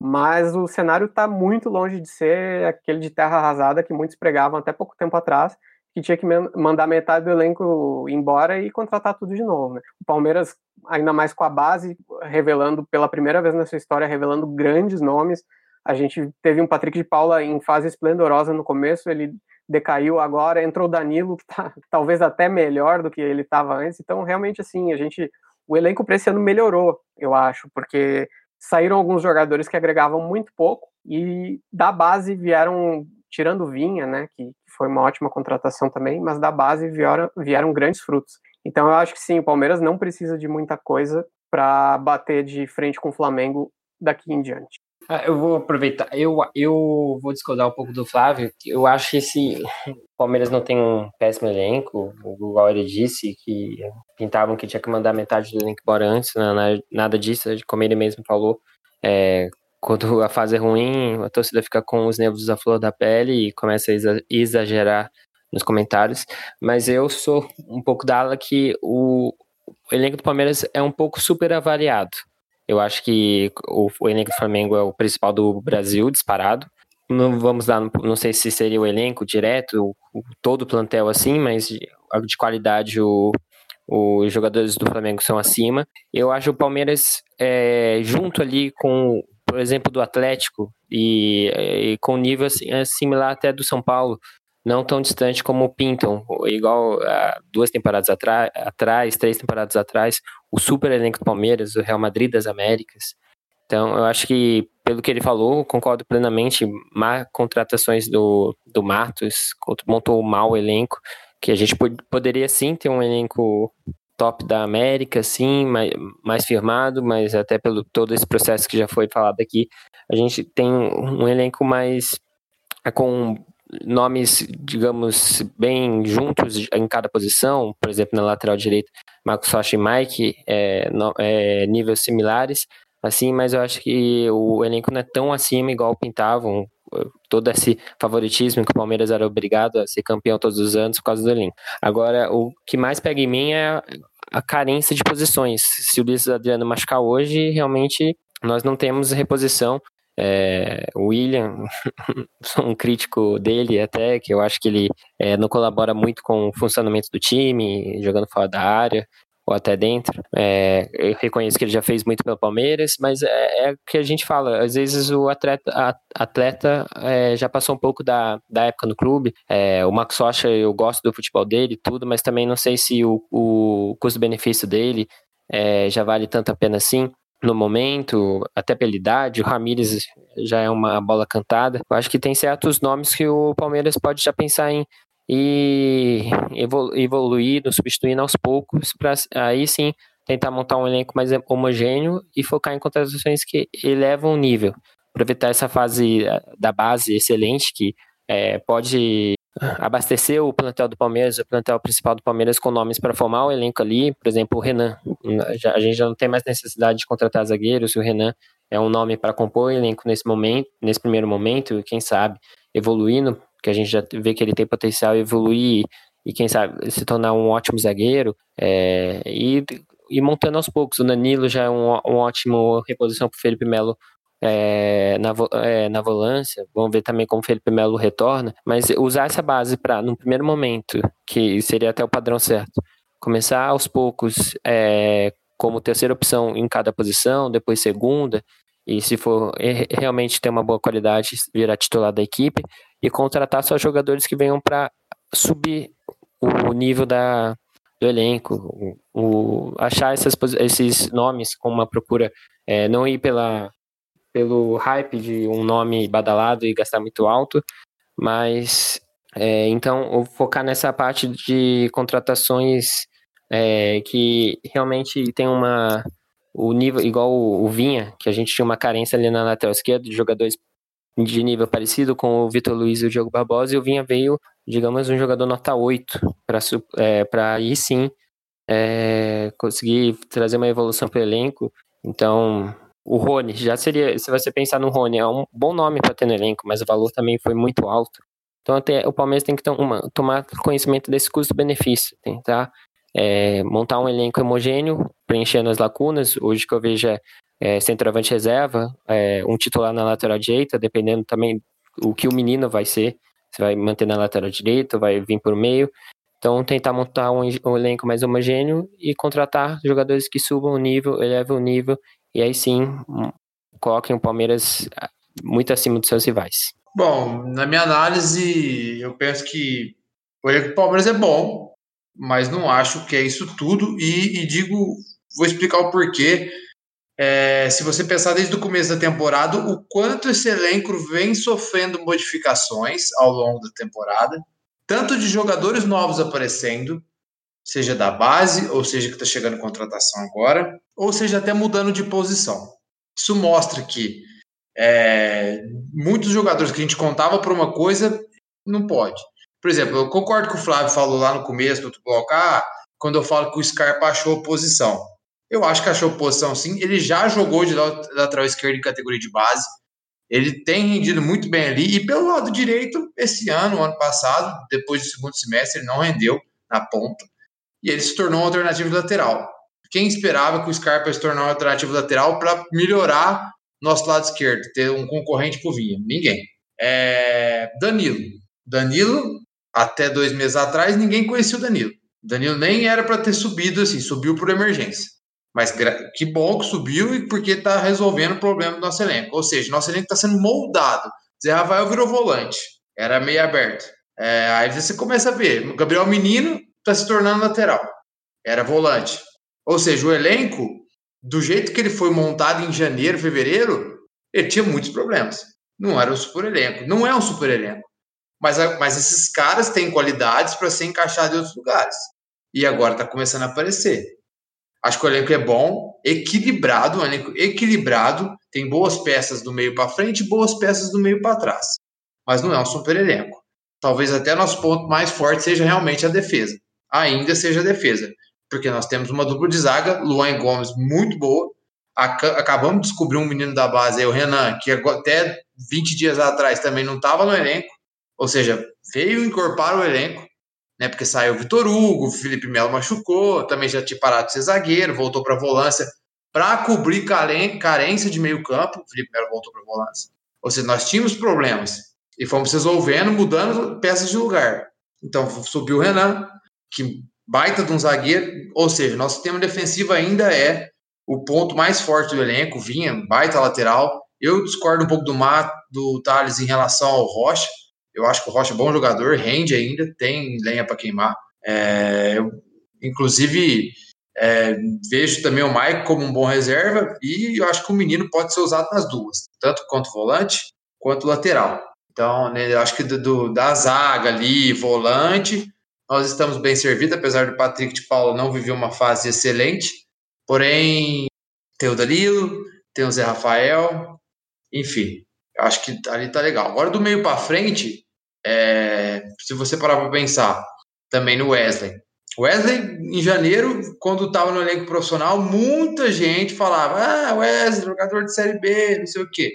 mas o cenário está muito longe de ser aquele de terra arrasada que muitos pregavam até pouco tempo atrás, que tinha que mandar metade do elenco embora e contratar tudo de novo. Né? O Palmeiras, ainda mais com a base, revelando pela primeira vez na sua história, revelando grandes nomes. A gente teve um Patrick de Paula em fase esplendorosa no começo, ele decaiu agora, entrou o Danilo, que tá talvez até melhor do que ele estava antes. Então, realmente, assim, a gente. O elenco para esse ano melhorou, eu acho, porque saíram alguns jogadores que agregavam muito pouco e da base vieram, tirando Vinha, né, que foi uma ótima contratação também, mas da base vieram, vieram grandes frutos. Então eu acho que sim, o Palmeiras não precisa de muita coisa para bater de frente com o Flamengo daqui em diante. Ah, eu vou aproveitar, eu, eu vou discordar um pouco do Flávio, eu acho que esse Palmeiras não tem um péssimo elenco, igual ele disse, que pintavam que tinha que mandar metade do elenco embora antes, nada disso, como ele mesmo falou, é, quando a fase é ruim, a torcida fica com os nervos à flor da pele e começa a exagerar nos comentários, mas eu sou um pouco da ala que o, o elenco do Palmeiras é um pouco super avaliado. Eu acho que o, o elenco do Flamengo é o principal do Brasil, disparado. Não vamos não sei se seria o elenco direto, o, todo o plantel assim, mas de, de qualidade o, os jogadores do Flamengo são acima. Eu acho o Palmeiras é, junto ali com, por exemplo, do Atlético e, e com nível assim, é similar até do São Paulo não tão distante como pintam, igual a duas temporadas atrás, três temporadas atrás, o super elenco do Palmeiras, o Real Madrid das Américas. Então, eu acho que, pelo que ele falou, concordo plenamente. Má contratações do, do Matos, montou mal o elenco, que a gente pod poderia sim ter um elenco top da América, sim, mais, mais firmado, mas até pelo todo esse processo que já foi falado aqui, a gente tem um elenco mais com nomes, digamos, bem juntos em cada posição, por exemplo, na lateral direita, Marcos Rocha e Mike, é, no, é, níveis similares, assim, mas eu acho que o elenco não é tão acima igual pintavam, todo esse favoritismo que o Palmeiras era obrigado a ser campeão todos os anos por causa do elenco. Agora, o que mais pega em mim é a carência de posições. Se o Luiz Adriano machucar hoje, realmente nós não temos reposição é, William, sou um crítico dele até, que eu acho que ele é, não colabora muito com o funcionamento do time, jogando fora da área ou até dentro. É, eu reconheço que ele já fez muito pelo Palmeiras, mas é, é o que a gente fala. Às vezes o atleta, atleta é, já passou um pouco da, da época no clube. É, o Max Rocha, eu gosto do futebol dele tudo, mas também não sei se o, o custo-benefício dele é, já vale tanto a pena assim no momento, até pela idade, o Ramires já é uma bola cantada. Eu acho que tem certos nomes que o Palmeiras pode já pensar em e evoluir, substituindo aos poucos, para aí sim tentar montar um elenco mais homogêneo e focar em contratações que elevam o nível. Aproveitar essa fase eh, da base excelente que é, pode abastecer o plantel do Palmeiras, o plantel principal do Palmeiras com nomes para formar o elenco ali, por exemplo, o Renan. A gente já não tem mais necessidade de contratar zagueiros, o Renan é um nome para compor o elenco nesse momento, nesse primeiro momento, quem sabe evoluindo, que a gente já vê que ele tem potencial evoluir e quem sabe se tornar um ótimo zagueiro é, e, e montando aos poucos. O Danilo já é um, um ótimo reposição para o Felipe Melo é, na, é, na volância, vamos ver também como o Felipe Melo retorna, mas usar essa base para, no primeiro momento, que seria até o padrão certo, começar aos poucos é, como terceira opção em cada posição, depois segunda, e se for realmente ter uma boa qualidade, virar titular da equipe, e contratar só jogadores que venham para subir o nível da, do elenco, o, o, achar essas, esses nomes com uma procura, é, não ir pela pelo hype de um nome badalado e gastar muito alto, mas é, então focar nessa parte de contratações é, que realmente tem uma o nível, igual o, o Vinha, que a gente tinha uma carência ali na lateral esquerda de jogadores de nível parecido com o Vitor Luiz e o Diogo Barbosa, e o Vinha veio, digamos, um jogador nota 8, para é, aí sim é, conseguir trazer uma evolução para o elenco. Então, o Rony já seria, se você pensar no Rony, é um bom nome para ter no elenco, mas o valor também foi muito alto. Então, até, o Palmeiras tem que uma, tomar conhecimento desse custo-benefício, tentar é, montar um elenco homogêneo, preenchendo as lacunas. Hoje que eu vejo é, é centroavante reserva, é, um titular na lateral direita, dependendo também o que o menino vai ser. Você vai manter na lateral direita, vai vir por meio. Então, tentar montar um, um, elenco mais homogêneo e contratar jogadores que subam o nível, elevem o nível, e aí sim coloquem o Palmeiras ah, muito acima dos seus rivais. Bom, na minha análise, eu penso que o elenco do Palmeiras é bom, mas não acho que é isso tudo, e, e digo, vou explicar o porquê. É, se você pensar desde o começo da temporada, o quanto esse elenco vem sofrendo modificações ao longo da temporada, tanto de jogadores novos aparecendo, seja da base, ou seja que está chegando contratação agora, ou seja até mudando de posição. Isso mostra que é, muitos jogadores que a gente contava por uma coisa não pode. Por exemplo, eu concordo com o Flávio falou lá no começo do bloco, ah, quando eu falo que o Scarpa achou posição. Eu acho que achou posição sim. Ele já jogou de lateral esquerdo em categoria de base. Ele tem rendido muito bem ali. E pelo lado direito, esse ano, ano passado, depois do segundo semestre, ele não rendeu na ponta. E ele se tornou uma alternativa lateral. Quem esperava que o Scarpa se tornasse uma alternativa lateral para melhorar nosso lado esquerdo, ter um concorrente pro Vinha? Ninguém. É... Danilo. Danilo, até dois meses atrás, ninguém conhecia o Danilo. Danilo nem era para ter subido assim, subiu por emergência. Mas que bom que subiu e porque está resolvendo o problema do nosso elenco. Ou seja, nosso elenco está sendo moldado. Zé Rafael virou volante, era meio aberto. É, aí você começa a ver, o Gabriel Menino está se tornando lateral, era volante. Ou seja, o elenco, do jeito que ele foi montado em janeiro, fevereiro, ele tinha muitos problemas. Não era um super elenco, não é um super elenco. Mas, mas esses caras têm qualidades para ser encaixados em outros lugares. E agora está começando a aparecer. Acho que o elenco é bom, equilibrado, um elenco equilibrado, tem boas peças do meio para frente e boas peças do meio para trás. Mas não é um super elenco. Talvez até nosso ponto mais forte seja realmente a defesa. Ainda seja a defesa. Porque nós temos uma dupla de zaga, Luan Gomes, muito boa. Acabamos de descobrir um menino da base, aí, o Renan, que até 20 dias atrás também não estava no elenco. Ou seja, veio encorpar o elenco né? Porque saiu o Vitor Hugo, o Felipe Melo machucou, também já tinha parado de ser zagueiro, voltou para a volância para cobrir carência de meio campo. O Felipe Melo voltou para a volância. Ou seja, nós tínhamos problemas e fomos resolvendo, mudando peças de lugar. Então subiu o Renan, que baita de um zagueiro, ou seja, nosso sistema defensivo ainda é o ponto mais forte do elenco, vinha baita lateral. Eu discordo um pouco do Mato, do Thales em relação ao Rocha. Eu acho que o Rocha é bom jogador, rende ainda, tem lenha para queimar. É, eu, inclusive, é, vejo também o Mike como um bom reserva e eu acho que o menino pode ser usado nas duas, tanto quanto volante quanto lateral. Então, né, eu acho que do, do, da zaga ali, volante, nós estamos bem servidos, apesar do Patrick de Paulo não viver uma fase excelente. Porém, tem o Danilo, tem o Zé Rafael, enfim, acho que ali tá legal. Agora, do meio para frente, é, se você parar para pensar também no Wesley. Wesley, em janeiro, quando estava no elenco profissional, muita gente falava: ah, Wesley, jogador de Série B, não sei o quê.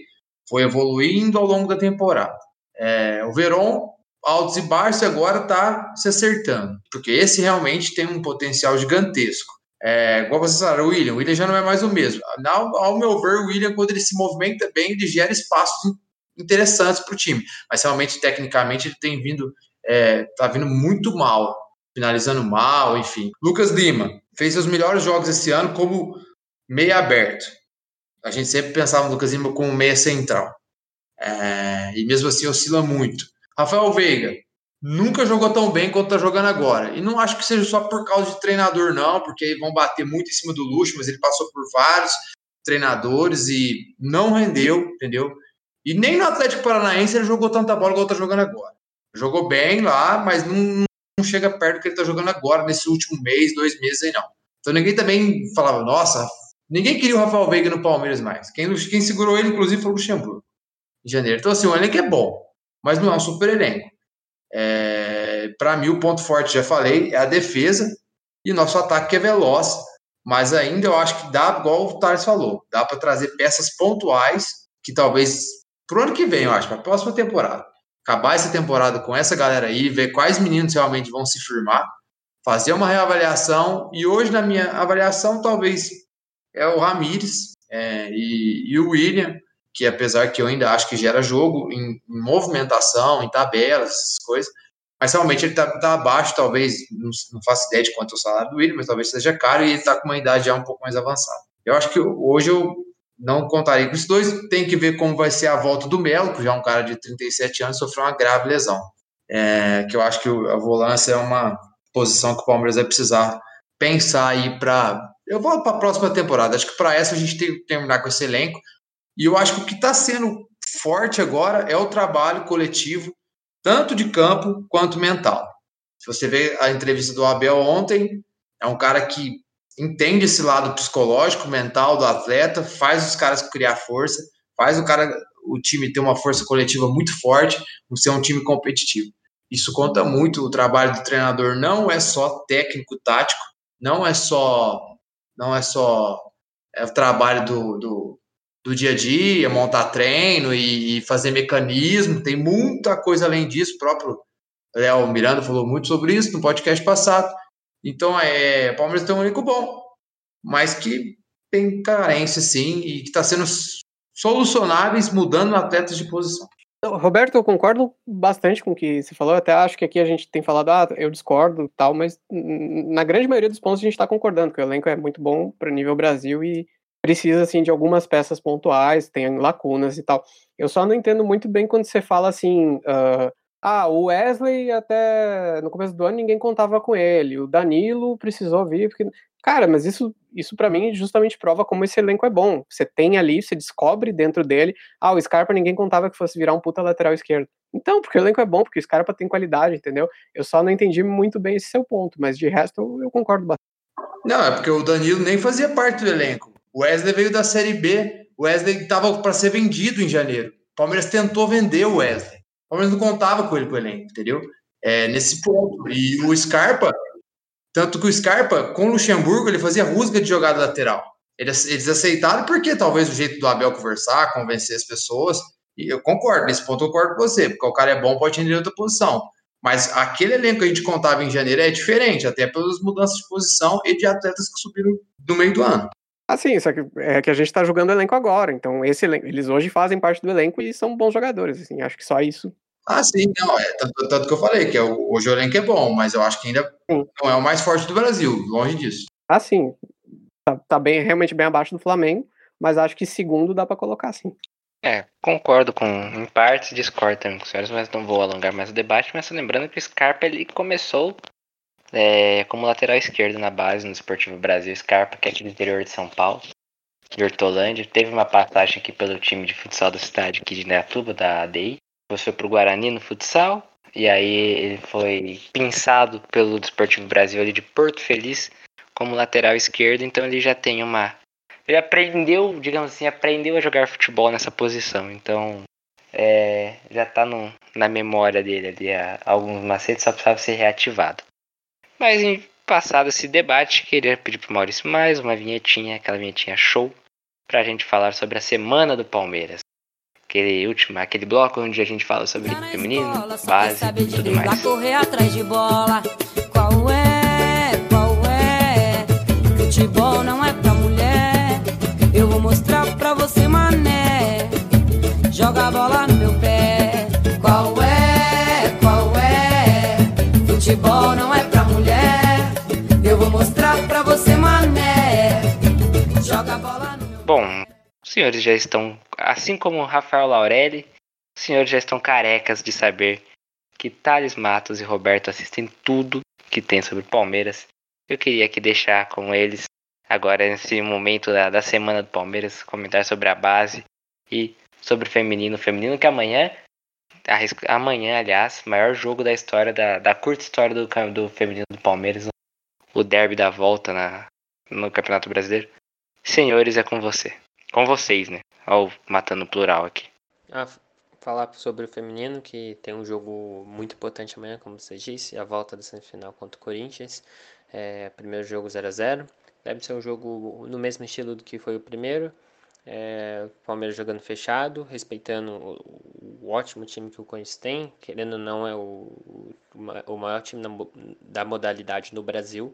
Foi evoluindo ao longo da temporada. É, o Verón, altos e baixos, agora está se acertando, porque esse realmente tem um potencial gigantesco. É, igual vocês falaram, o William, o William já não é mais o mesmo. Ao, ao meu ver, o William, quando ele se movimenta bem, ele gera espaços interessantes para o time. Mas realmente, tecnicamente, ele tem vindo, é, tá vindo muito mal, finalizando mal, enfim. Lucas Lima fez seus melhores jogos esse ano como meia aberto. A gente sempre pensava no Lucas Lima como meia central. É, e mesmo assim oscila muito. Rafael Veiga nunca jogou tão bem quanto está jogando agora. E não acho que seja só por causa de treinador, não, porque vão bater muito em cima do luxo, mas ele passou por vários treinadores e não rendeu, entendeu? E nem no Atlético Paranaense ele jogou tanta bola igual está jogando agora. Jogou bem lá, mas não, não chega perto do que ele está jogando agora, nesse último mês, dois meses aí não. Então ninguém também falava, nossa, Ninguém queria o Rafael Veiga no Palmeiras mais. Quem, quem segurou ele, inclusive, foi o Luxemburgo, em janeiro. Então, assim, o elenco é bom, mas não é um super elenco. É, Para mim, o ponto forte, já falei, é a defesa e nosso ataque que é veloz. Mas ainda eu acho que dá, igual o Thales falou, dá para trazer peças pontuais que talvez pro ano que vem, eu acho, para a próxima temporada. Acabar essa temporada com essa galera aí, ver quais meninos realmente vão se firmar, fazer uma reavaliação. E hoje, na minha avaliação, talvez é o Ramires é, e, e, o William, que apesar que eu ainda acho que gera jogo em, em movimentação, em tabelas, essas coisas, mas realmente ele está tá abaixo, talvez, não, não faço ideia de quanto é o salário do William, mas talvez seja caro e ele está com uma idade já um pouco mais avançada. Eu acho que hoje eu não contaria com os dois, tem que ver como vai ser a volta do Melo, que já é um cara de 37 anos, sofreu uma grave lesão. É, que eu acho que a volância é uma posição que o Palmeiras vai precisar pensar aí para eu vou para a próxima temporada. Acho que para essa a gente tem que terminar com esse elenco. E eu acho que o que está sendo forte agora é o trabalho coletivo, tanto de campo quanto mental. Se você vê a entrevista do Abel ontem, é um cara que entende esse lado psicológico, mental do atleta, faz os caras criar força, faz o cara, o time ter uma força coletiva muito forte, ser um time competitivo. Isso conta muito. O trabalho do treinador não é só técnico, tático, não é só não é só é o trabalho do, do, do dia a dia, montar treino e, fazer mecanismo, tem muita coisa além disso. O próprio Léo Miranda falou muito sobre isso no podcast passado. Então, é, o Palmeiras tem um único bom, mas que tem carência, sim, e que está sendo solucionáveis mudando atletas de posição. Roberto, eu concordo bastante com o que você falou. Até acho que aqui a gente tem falado, ah, eu discordo tal, mas na grande maioria dos pontos a gente está concordando, que o elenco é muito bom para nível Brasil e precisa assim de algumas peças pontuais, tem lacunas e tal. Eu só não entendo muito bem quando você fala assim, uh, ah, o Wesley até no começo do ano ninguém contava com ele, o Danilo precisou vir porque Cara, mas isso, isso para mim justamente prova como esse elenco é bom. Você tem ali, você descobre dentro dele, ah, o Scarpa ninguém contava que fosse virar um puta lateral esquerdo. Então, porque o elenco é bom, porque o Scarpa tem qualidade, entendeu? Eu só não entendi muito bem esse seu ponto, mas de resto eu, eu concordo bastante. Não, é porque o Danilo nem fazia parte do elenco. O Wesley veio da Série B, o Wesley estava para ser vendido em janeiro. O Palmeiras tentou vender o Wesley. O Palmeiras não contava com ele pro elenco, entendeu? É, nesse ponto. E o Scarpa, tanto que o Scarpa, com o Luxemburgo, ele fazia rusga de jogada lateral. Eles aceitaram porque talvez o jeito do Abel conversar, convencer as pessoas. E eu concordo, nesse ponto eu concordo com você, porque o cara é bom, pode entender outra posição. Mas aquele elenco que a gente contava em janeiro é diferente, até pelas mudanças de posição e de atletas que subiram no meio do ano. Ah, sim, só que é que a gente está jogando o elenco agora. Então, esse elenco, eles hoje fazem parte do elenco e são bons jogadores. Assim, acho que só isso ah, sim, não, é tanto, tanto que eu falei, que é o, hoje o elenco é bom, mas eu acho que ainda sim. não é o mais forte do Brasil, longe disso. Ah, sim. Tá, tá bem, realmente bem abaixo do Flamengo, mas acho que segundo dá para colocar sim. É, concordo com, em partes, discordo também com os senhores, mas não vou alongar mais o debate, mas lembrando que o Scarpa ele começou é, como lateral esquerdo na base no Esportivo Brasil, Scarpa, que é aqui do interior de São Paulo, de Hortolândia, teve uma passagem aqui pelo time de futsal da cidade aqui de Neatuba, da ADI, depois foi pro Guarani no futsal. E aí ele foi pensado pelo Desportivo Brasil ali de Porto Feliz como lateral esquerdo, então ele já tem uma. Ele aprendeu, digamos assim, aprendeu a jogar futebol nessa posição. Então é, já tá no, na memória dele ali alguns macetes, só precisava ser reativado. Mas em passado esse debate, queria pedir pro Maurício mais uma vinhetinha, aquela vinhetinha show, pra gente falar sobre a semana do Palmeiras aquele último, aquele bloco onde a gente fala sobre feminino, base e tudo mais. correr atrás de bola. Qual é? Qual é? Futebol não é pra mulher. Eu vou mostrar pra você, mané. Joga a bola no meu pé. Qual é? Qual é? Futebol Bom, os senhores já estão assim como Rafael Laurelli, os senhores já estão carecas de saber que Thales Matos e Roberto assistem tudo que tem sobre Palmeiras. Eu queria aqui deixar com eles, agora nesse momento da, da semana do Palmeiras, comentar sobre a base e sobre o feminino. O feminino que amanhã, amanhã, aliás, maior jogo da história, da, da curta história do, do feminino do Palmeiras, o derby da volta na, no Campeonato Brasileiro. Senhores, é com você. Com vocês, né? Ou matando plural aqui. Ah, falar sobre o feminino, que tem um jogo muito importante amanhã, como você disse, a volta da semifinal contra o Corinthians. É, primeiro jogo 0 a 0 Deve ser um jogo no mesmo estilo do que foi o primeiro. É, o Palmeiras jogando fechado, respeitando o, o, ótimo time que o Corinthians tem, querendo ou não é o, o maior time da, da modalidade no Brasil,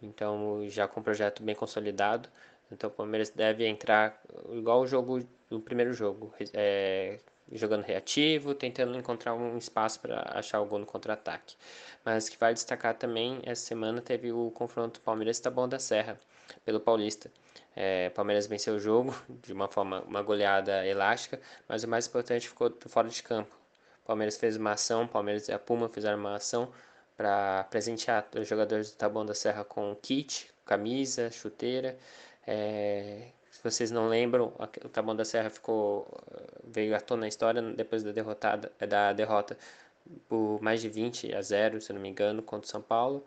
então já com um projeto bem consolidado. Então o Palmeiras deve entrar igual o jogo do primeiro jogo, é, jogando reativo, tentando encontrar um espaço para achar o gol no contra-ataque. Mas que vai destacar também, essa semana teve o confronto Palmeiras Taboão da Serra, pelo Paulista. É, Palmeiras venceu o jogo de uma forma, uma goleada elástica, mas o mais importante ficou fora de campo. Palmeiras fez uma ação, Palmeiras e a Puma fizeram uma ação para presentear os jogadores do Taboão da Serra com kit, camisa, chuteira. É, se vocês não lembram, o Taboão da Serra ficou veio à tona na história depois da derrotada da derrota por mais de 20 a 0, se não me engano, contra o São Paulo.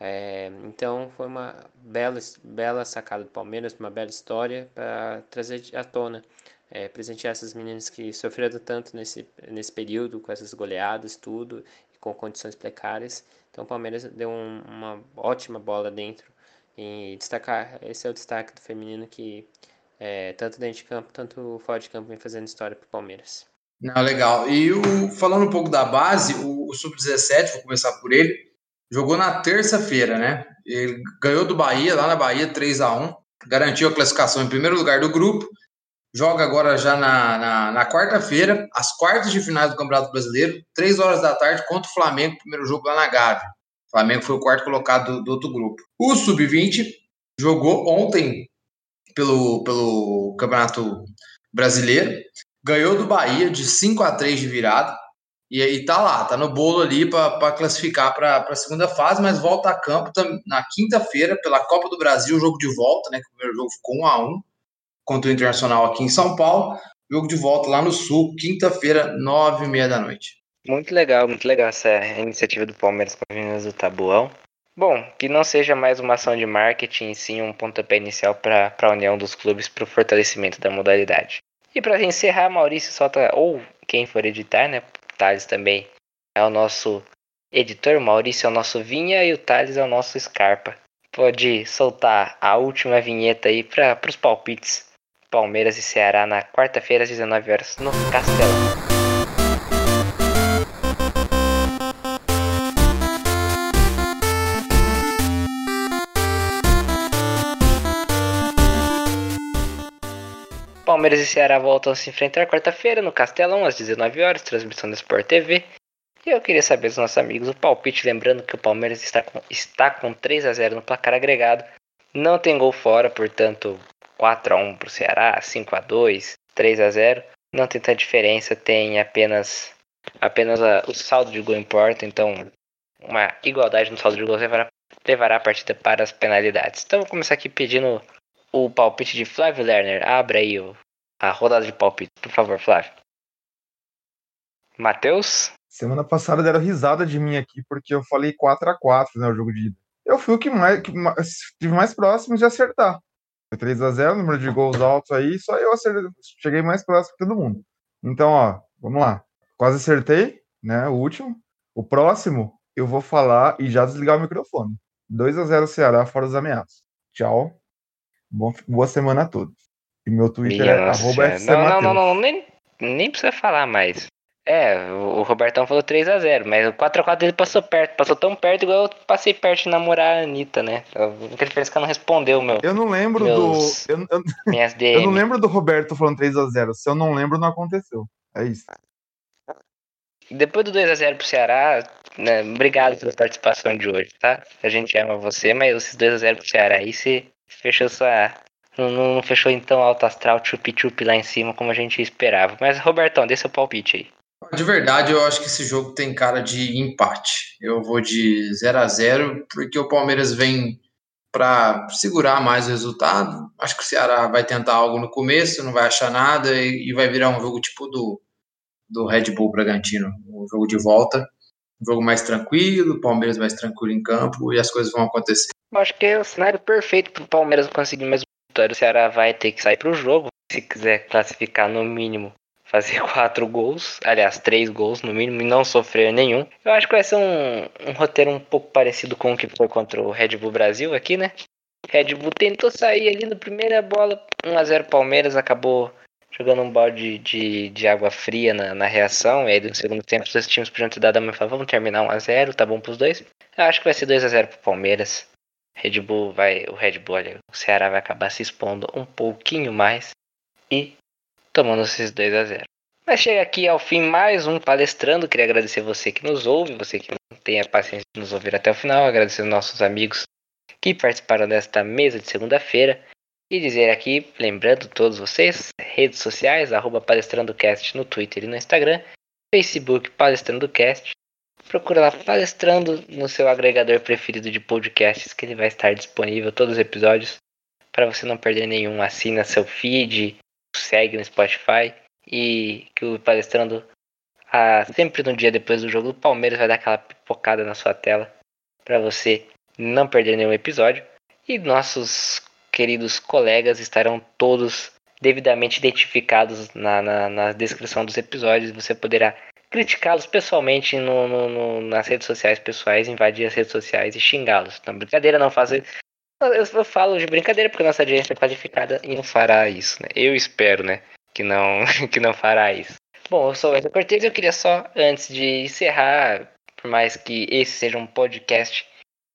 É, então foi uma bela, bela sacada do Palmeiras, uma bela história para trazer à tona, é, presentear essas meninas que sofreram tanto nesse, nesse período, com essas goleadas, tudo, com condições precárias. Então o Palmeiras deu um, uma ótima bola dentro e destacar, esse é o destaque do feminino que é, tanto dentro de campo, tanto fora de campo vem fazendo história para o Palmeiras. Não, legal. E o, falando um pouco da base, o, o Sub-17, vou começar por ele, jogou na terça-feira, né? Ele ganhou do Bahia, lá na Bahia, 3 a 1 garantiu a classificação em primeiro lugar do grupo. Joga agora já na, na, na quarta-feira, as quartas de finais do Campeonato Brasileiro, 3 horas da tarde, contra o Flamengo, primeiro jogo lá na Gávea. O Flamengo foi o quarto colocado do, do outro grupo. O Sub-20 jogou ontem pelo, pelo Campeonato Brasileiro, ganhou do Bahia de 5 a 3 de virada. E aí tá lá, tá no bolo ali para classificar para a segunda fase, mas volta a campo na quinta-feira pela Copa do Brasil, jogo de volta, né? Que o primeiro jogo ficou 1 a 1 contra o Internacional aqui em São Paulo. Jogo de volta lá no Sul, quinta-feira, nove e meia da noite. Muito legal, muito legal essa iniciativa do Palmeiras com as meninas do Tabuão. Bom, que não seja mais uma ação de marketing, sim um pontapé inicial para a união dos clubes para o fortalecimento da modalidade. E para encerrar, Maurício solta, ou quem for editar, né? Thales também é o nosso editor, Maurício é o nosso Vinha e o Thales é o nosso Scarpa. Pode soltar a última vinheta aí para os palpites. Palmeiras e Ceará na quarta-feira às 19 horas no Castelão. Palmeiras e Ceará voltam a se enfrentar quarta-feira no Castelão, às 19 horas, transmissão da Sport TV. E eu queria saber dos nossos amigos o palpite, lembrando que o Palmeiras está com, está com 3 a 0 no placar agregado. Não tem gol fora, portanto, 4 a 1 para o Ceará, 5 a 2 3 a 0 Não tem tanta diferença, tem apenas apenas a, o saldo de gol importa, então uma igualdade no saldo de gol levará, levará a partida para as penalidades. Então vou começar aqui pedindo o palpite de Flávio Lerner. Abra aí o, a rodada de palpite, por favor, Flávio. Matheus? Semana passada deram risada de mim aqui porque eu falei 4 a 4 né, o jogo de ida. Eu fui o que mais, que mais tive mais próximo de acertar. Foi 3 a 0 número de gols altos aí, só eu acertei, cheguei mais próximo que todo mundo. Então, ó, vamos lá. Quase acertei, né, o último. O próximo, eu vou falar e já desligar o microfone. 2 a 0 Ceará fora os ameaços. Tchau. boa semana a todos. E meu Twitter Minha é arroba não, não, não, não, nem, nem precisa falar mais. É, o Robertão falou 3x0, mas o 4x4 dele passou perto, passou tão perto igual eu passei perto de namorar a Anitta, né? A única diferença é que ela não respondeu, meu. Eu não lembro meus, do. Eu, eu, minhas DM. eu não lembro do Roberto falando 3x0. Se eu não lembro, não aconteceu. É isso. Depois do 2x0 pro Ceará, né, obrigado pela participação de hoje, tá? A gente ama você, mas esses 2x0 pro Ceará aí, você fechou sua, não, não, fechou então alto astral, chup-chup lá em cima, como a gente esperava. Mas, Robertão, dê seu palpite aí. De verdade, eu acho que esse jogo tem cara de empate. Eu vou de 0 a 0 porque o Palmeiras vem para segurar mais o resultado. Acho que o Ceará vai tentar algo no começo, não vai achar nada e, e vai virar um jogo tipo do, do Red Bull Bragantino, um jogo de volta, um jogo mais tranquilo, o Palmeiras mais tranquilo em campo e as coisas vão acontecer. Eu acho que é o cenário perfeito para o Palmeiras conseguir mais vitória, o Ceará vai ter que sair para o jogo. Se quiser classificar no mínimo, fazer quatro gols, aliás, três gols no mínimo, e não sofrer nenhum. Eu acho que vai ser um, um roteiro um pouco parecido com o que foi contra o Red Bull Brasil aqui, né? Red Bull tentou sair ali na primeira bola, 1x0 Palmeiras, acabou jogando um balde de, de água fria na, na reação. E aí no segundo tempo os dois times podiam ter dado a minha favor, vamos terminar 1x0, tá bom pros dois. Eu acho que vai ser 2x0 pro Palmeiras. Red Bull vai. O Red Bull, olha, o Ceará vai acabar se expondo um pouquinho mais e tomando esses 2x0. Mas chega aqui ao fim mais um palestrando. Queria agradecer você que nos ouve, você que tem a paciência de nos ouvir até o final. Agradecer os nossos amigos que participaram desta mesa de segunda-feira. E dizer aqui, lembrando todos vocês, redes sociais, arroba palestrandocast no Twitter e no Instagram, Facebook palestrandocast. Procura lá palestrando no seu agregador preferido de podcasts, que ele vai estar disponível todos os episódios para você não perder nenhum. Assina seu feed, segue no Spotify e que o palestrando ah, sempre no dia depois do jogo do Palmeiras vai dar aquela pipocada na sua tela para você não perder nenhum episódio. E nossos queridos colegas estarão todos devidamente identificados na, na, na descrição dos episódios. Você poderá criticá-los pessoalmente no, no, no, nas redes sociais pessoais, invadir as redes sociais e xingá-los. Não, brincadeira, não fazer. Eu, eu, falo de brincadeira porque nossa audiência é qualificada e não fará isso, né? Eu espero, né? Que não, que não fará isso. Bom, eu sou o Edson Cortez e eu queria só, antes de encerrar, por mais que esse seja um podcast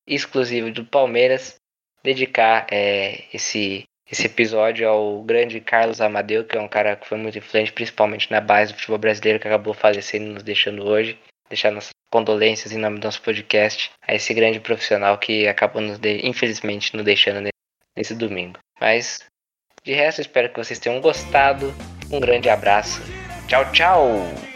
exclusivo do Palmeiras, dedicar é, esse, esse episódio ao grande Carlos Amadeu, que é um cara que foi muito influente, principalmente na base do futebol brasileiro, que acabou falecendo e nos deixando hoje. Deixar nossas condolências em nome do nosso podcast a esse grande profissional que acabou, nos de, infelizmente, nos deixando nesse, nesse domingo. Mas, de resto, espero que vocês tenham gostado. Um grande abraço. Tchau, tchau!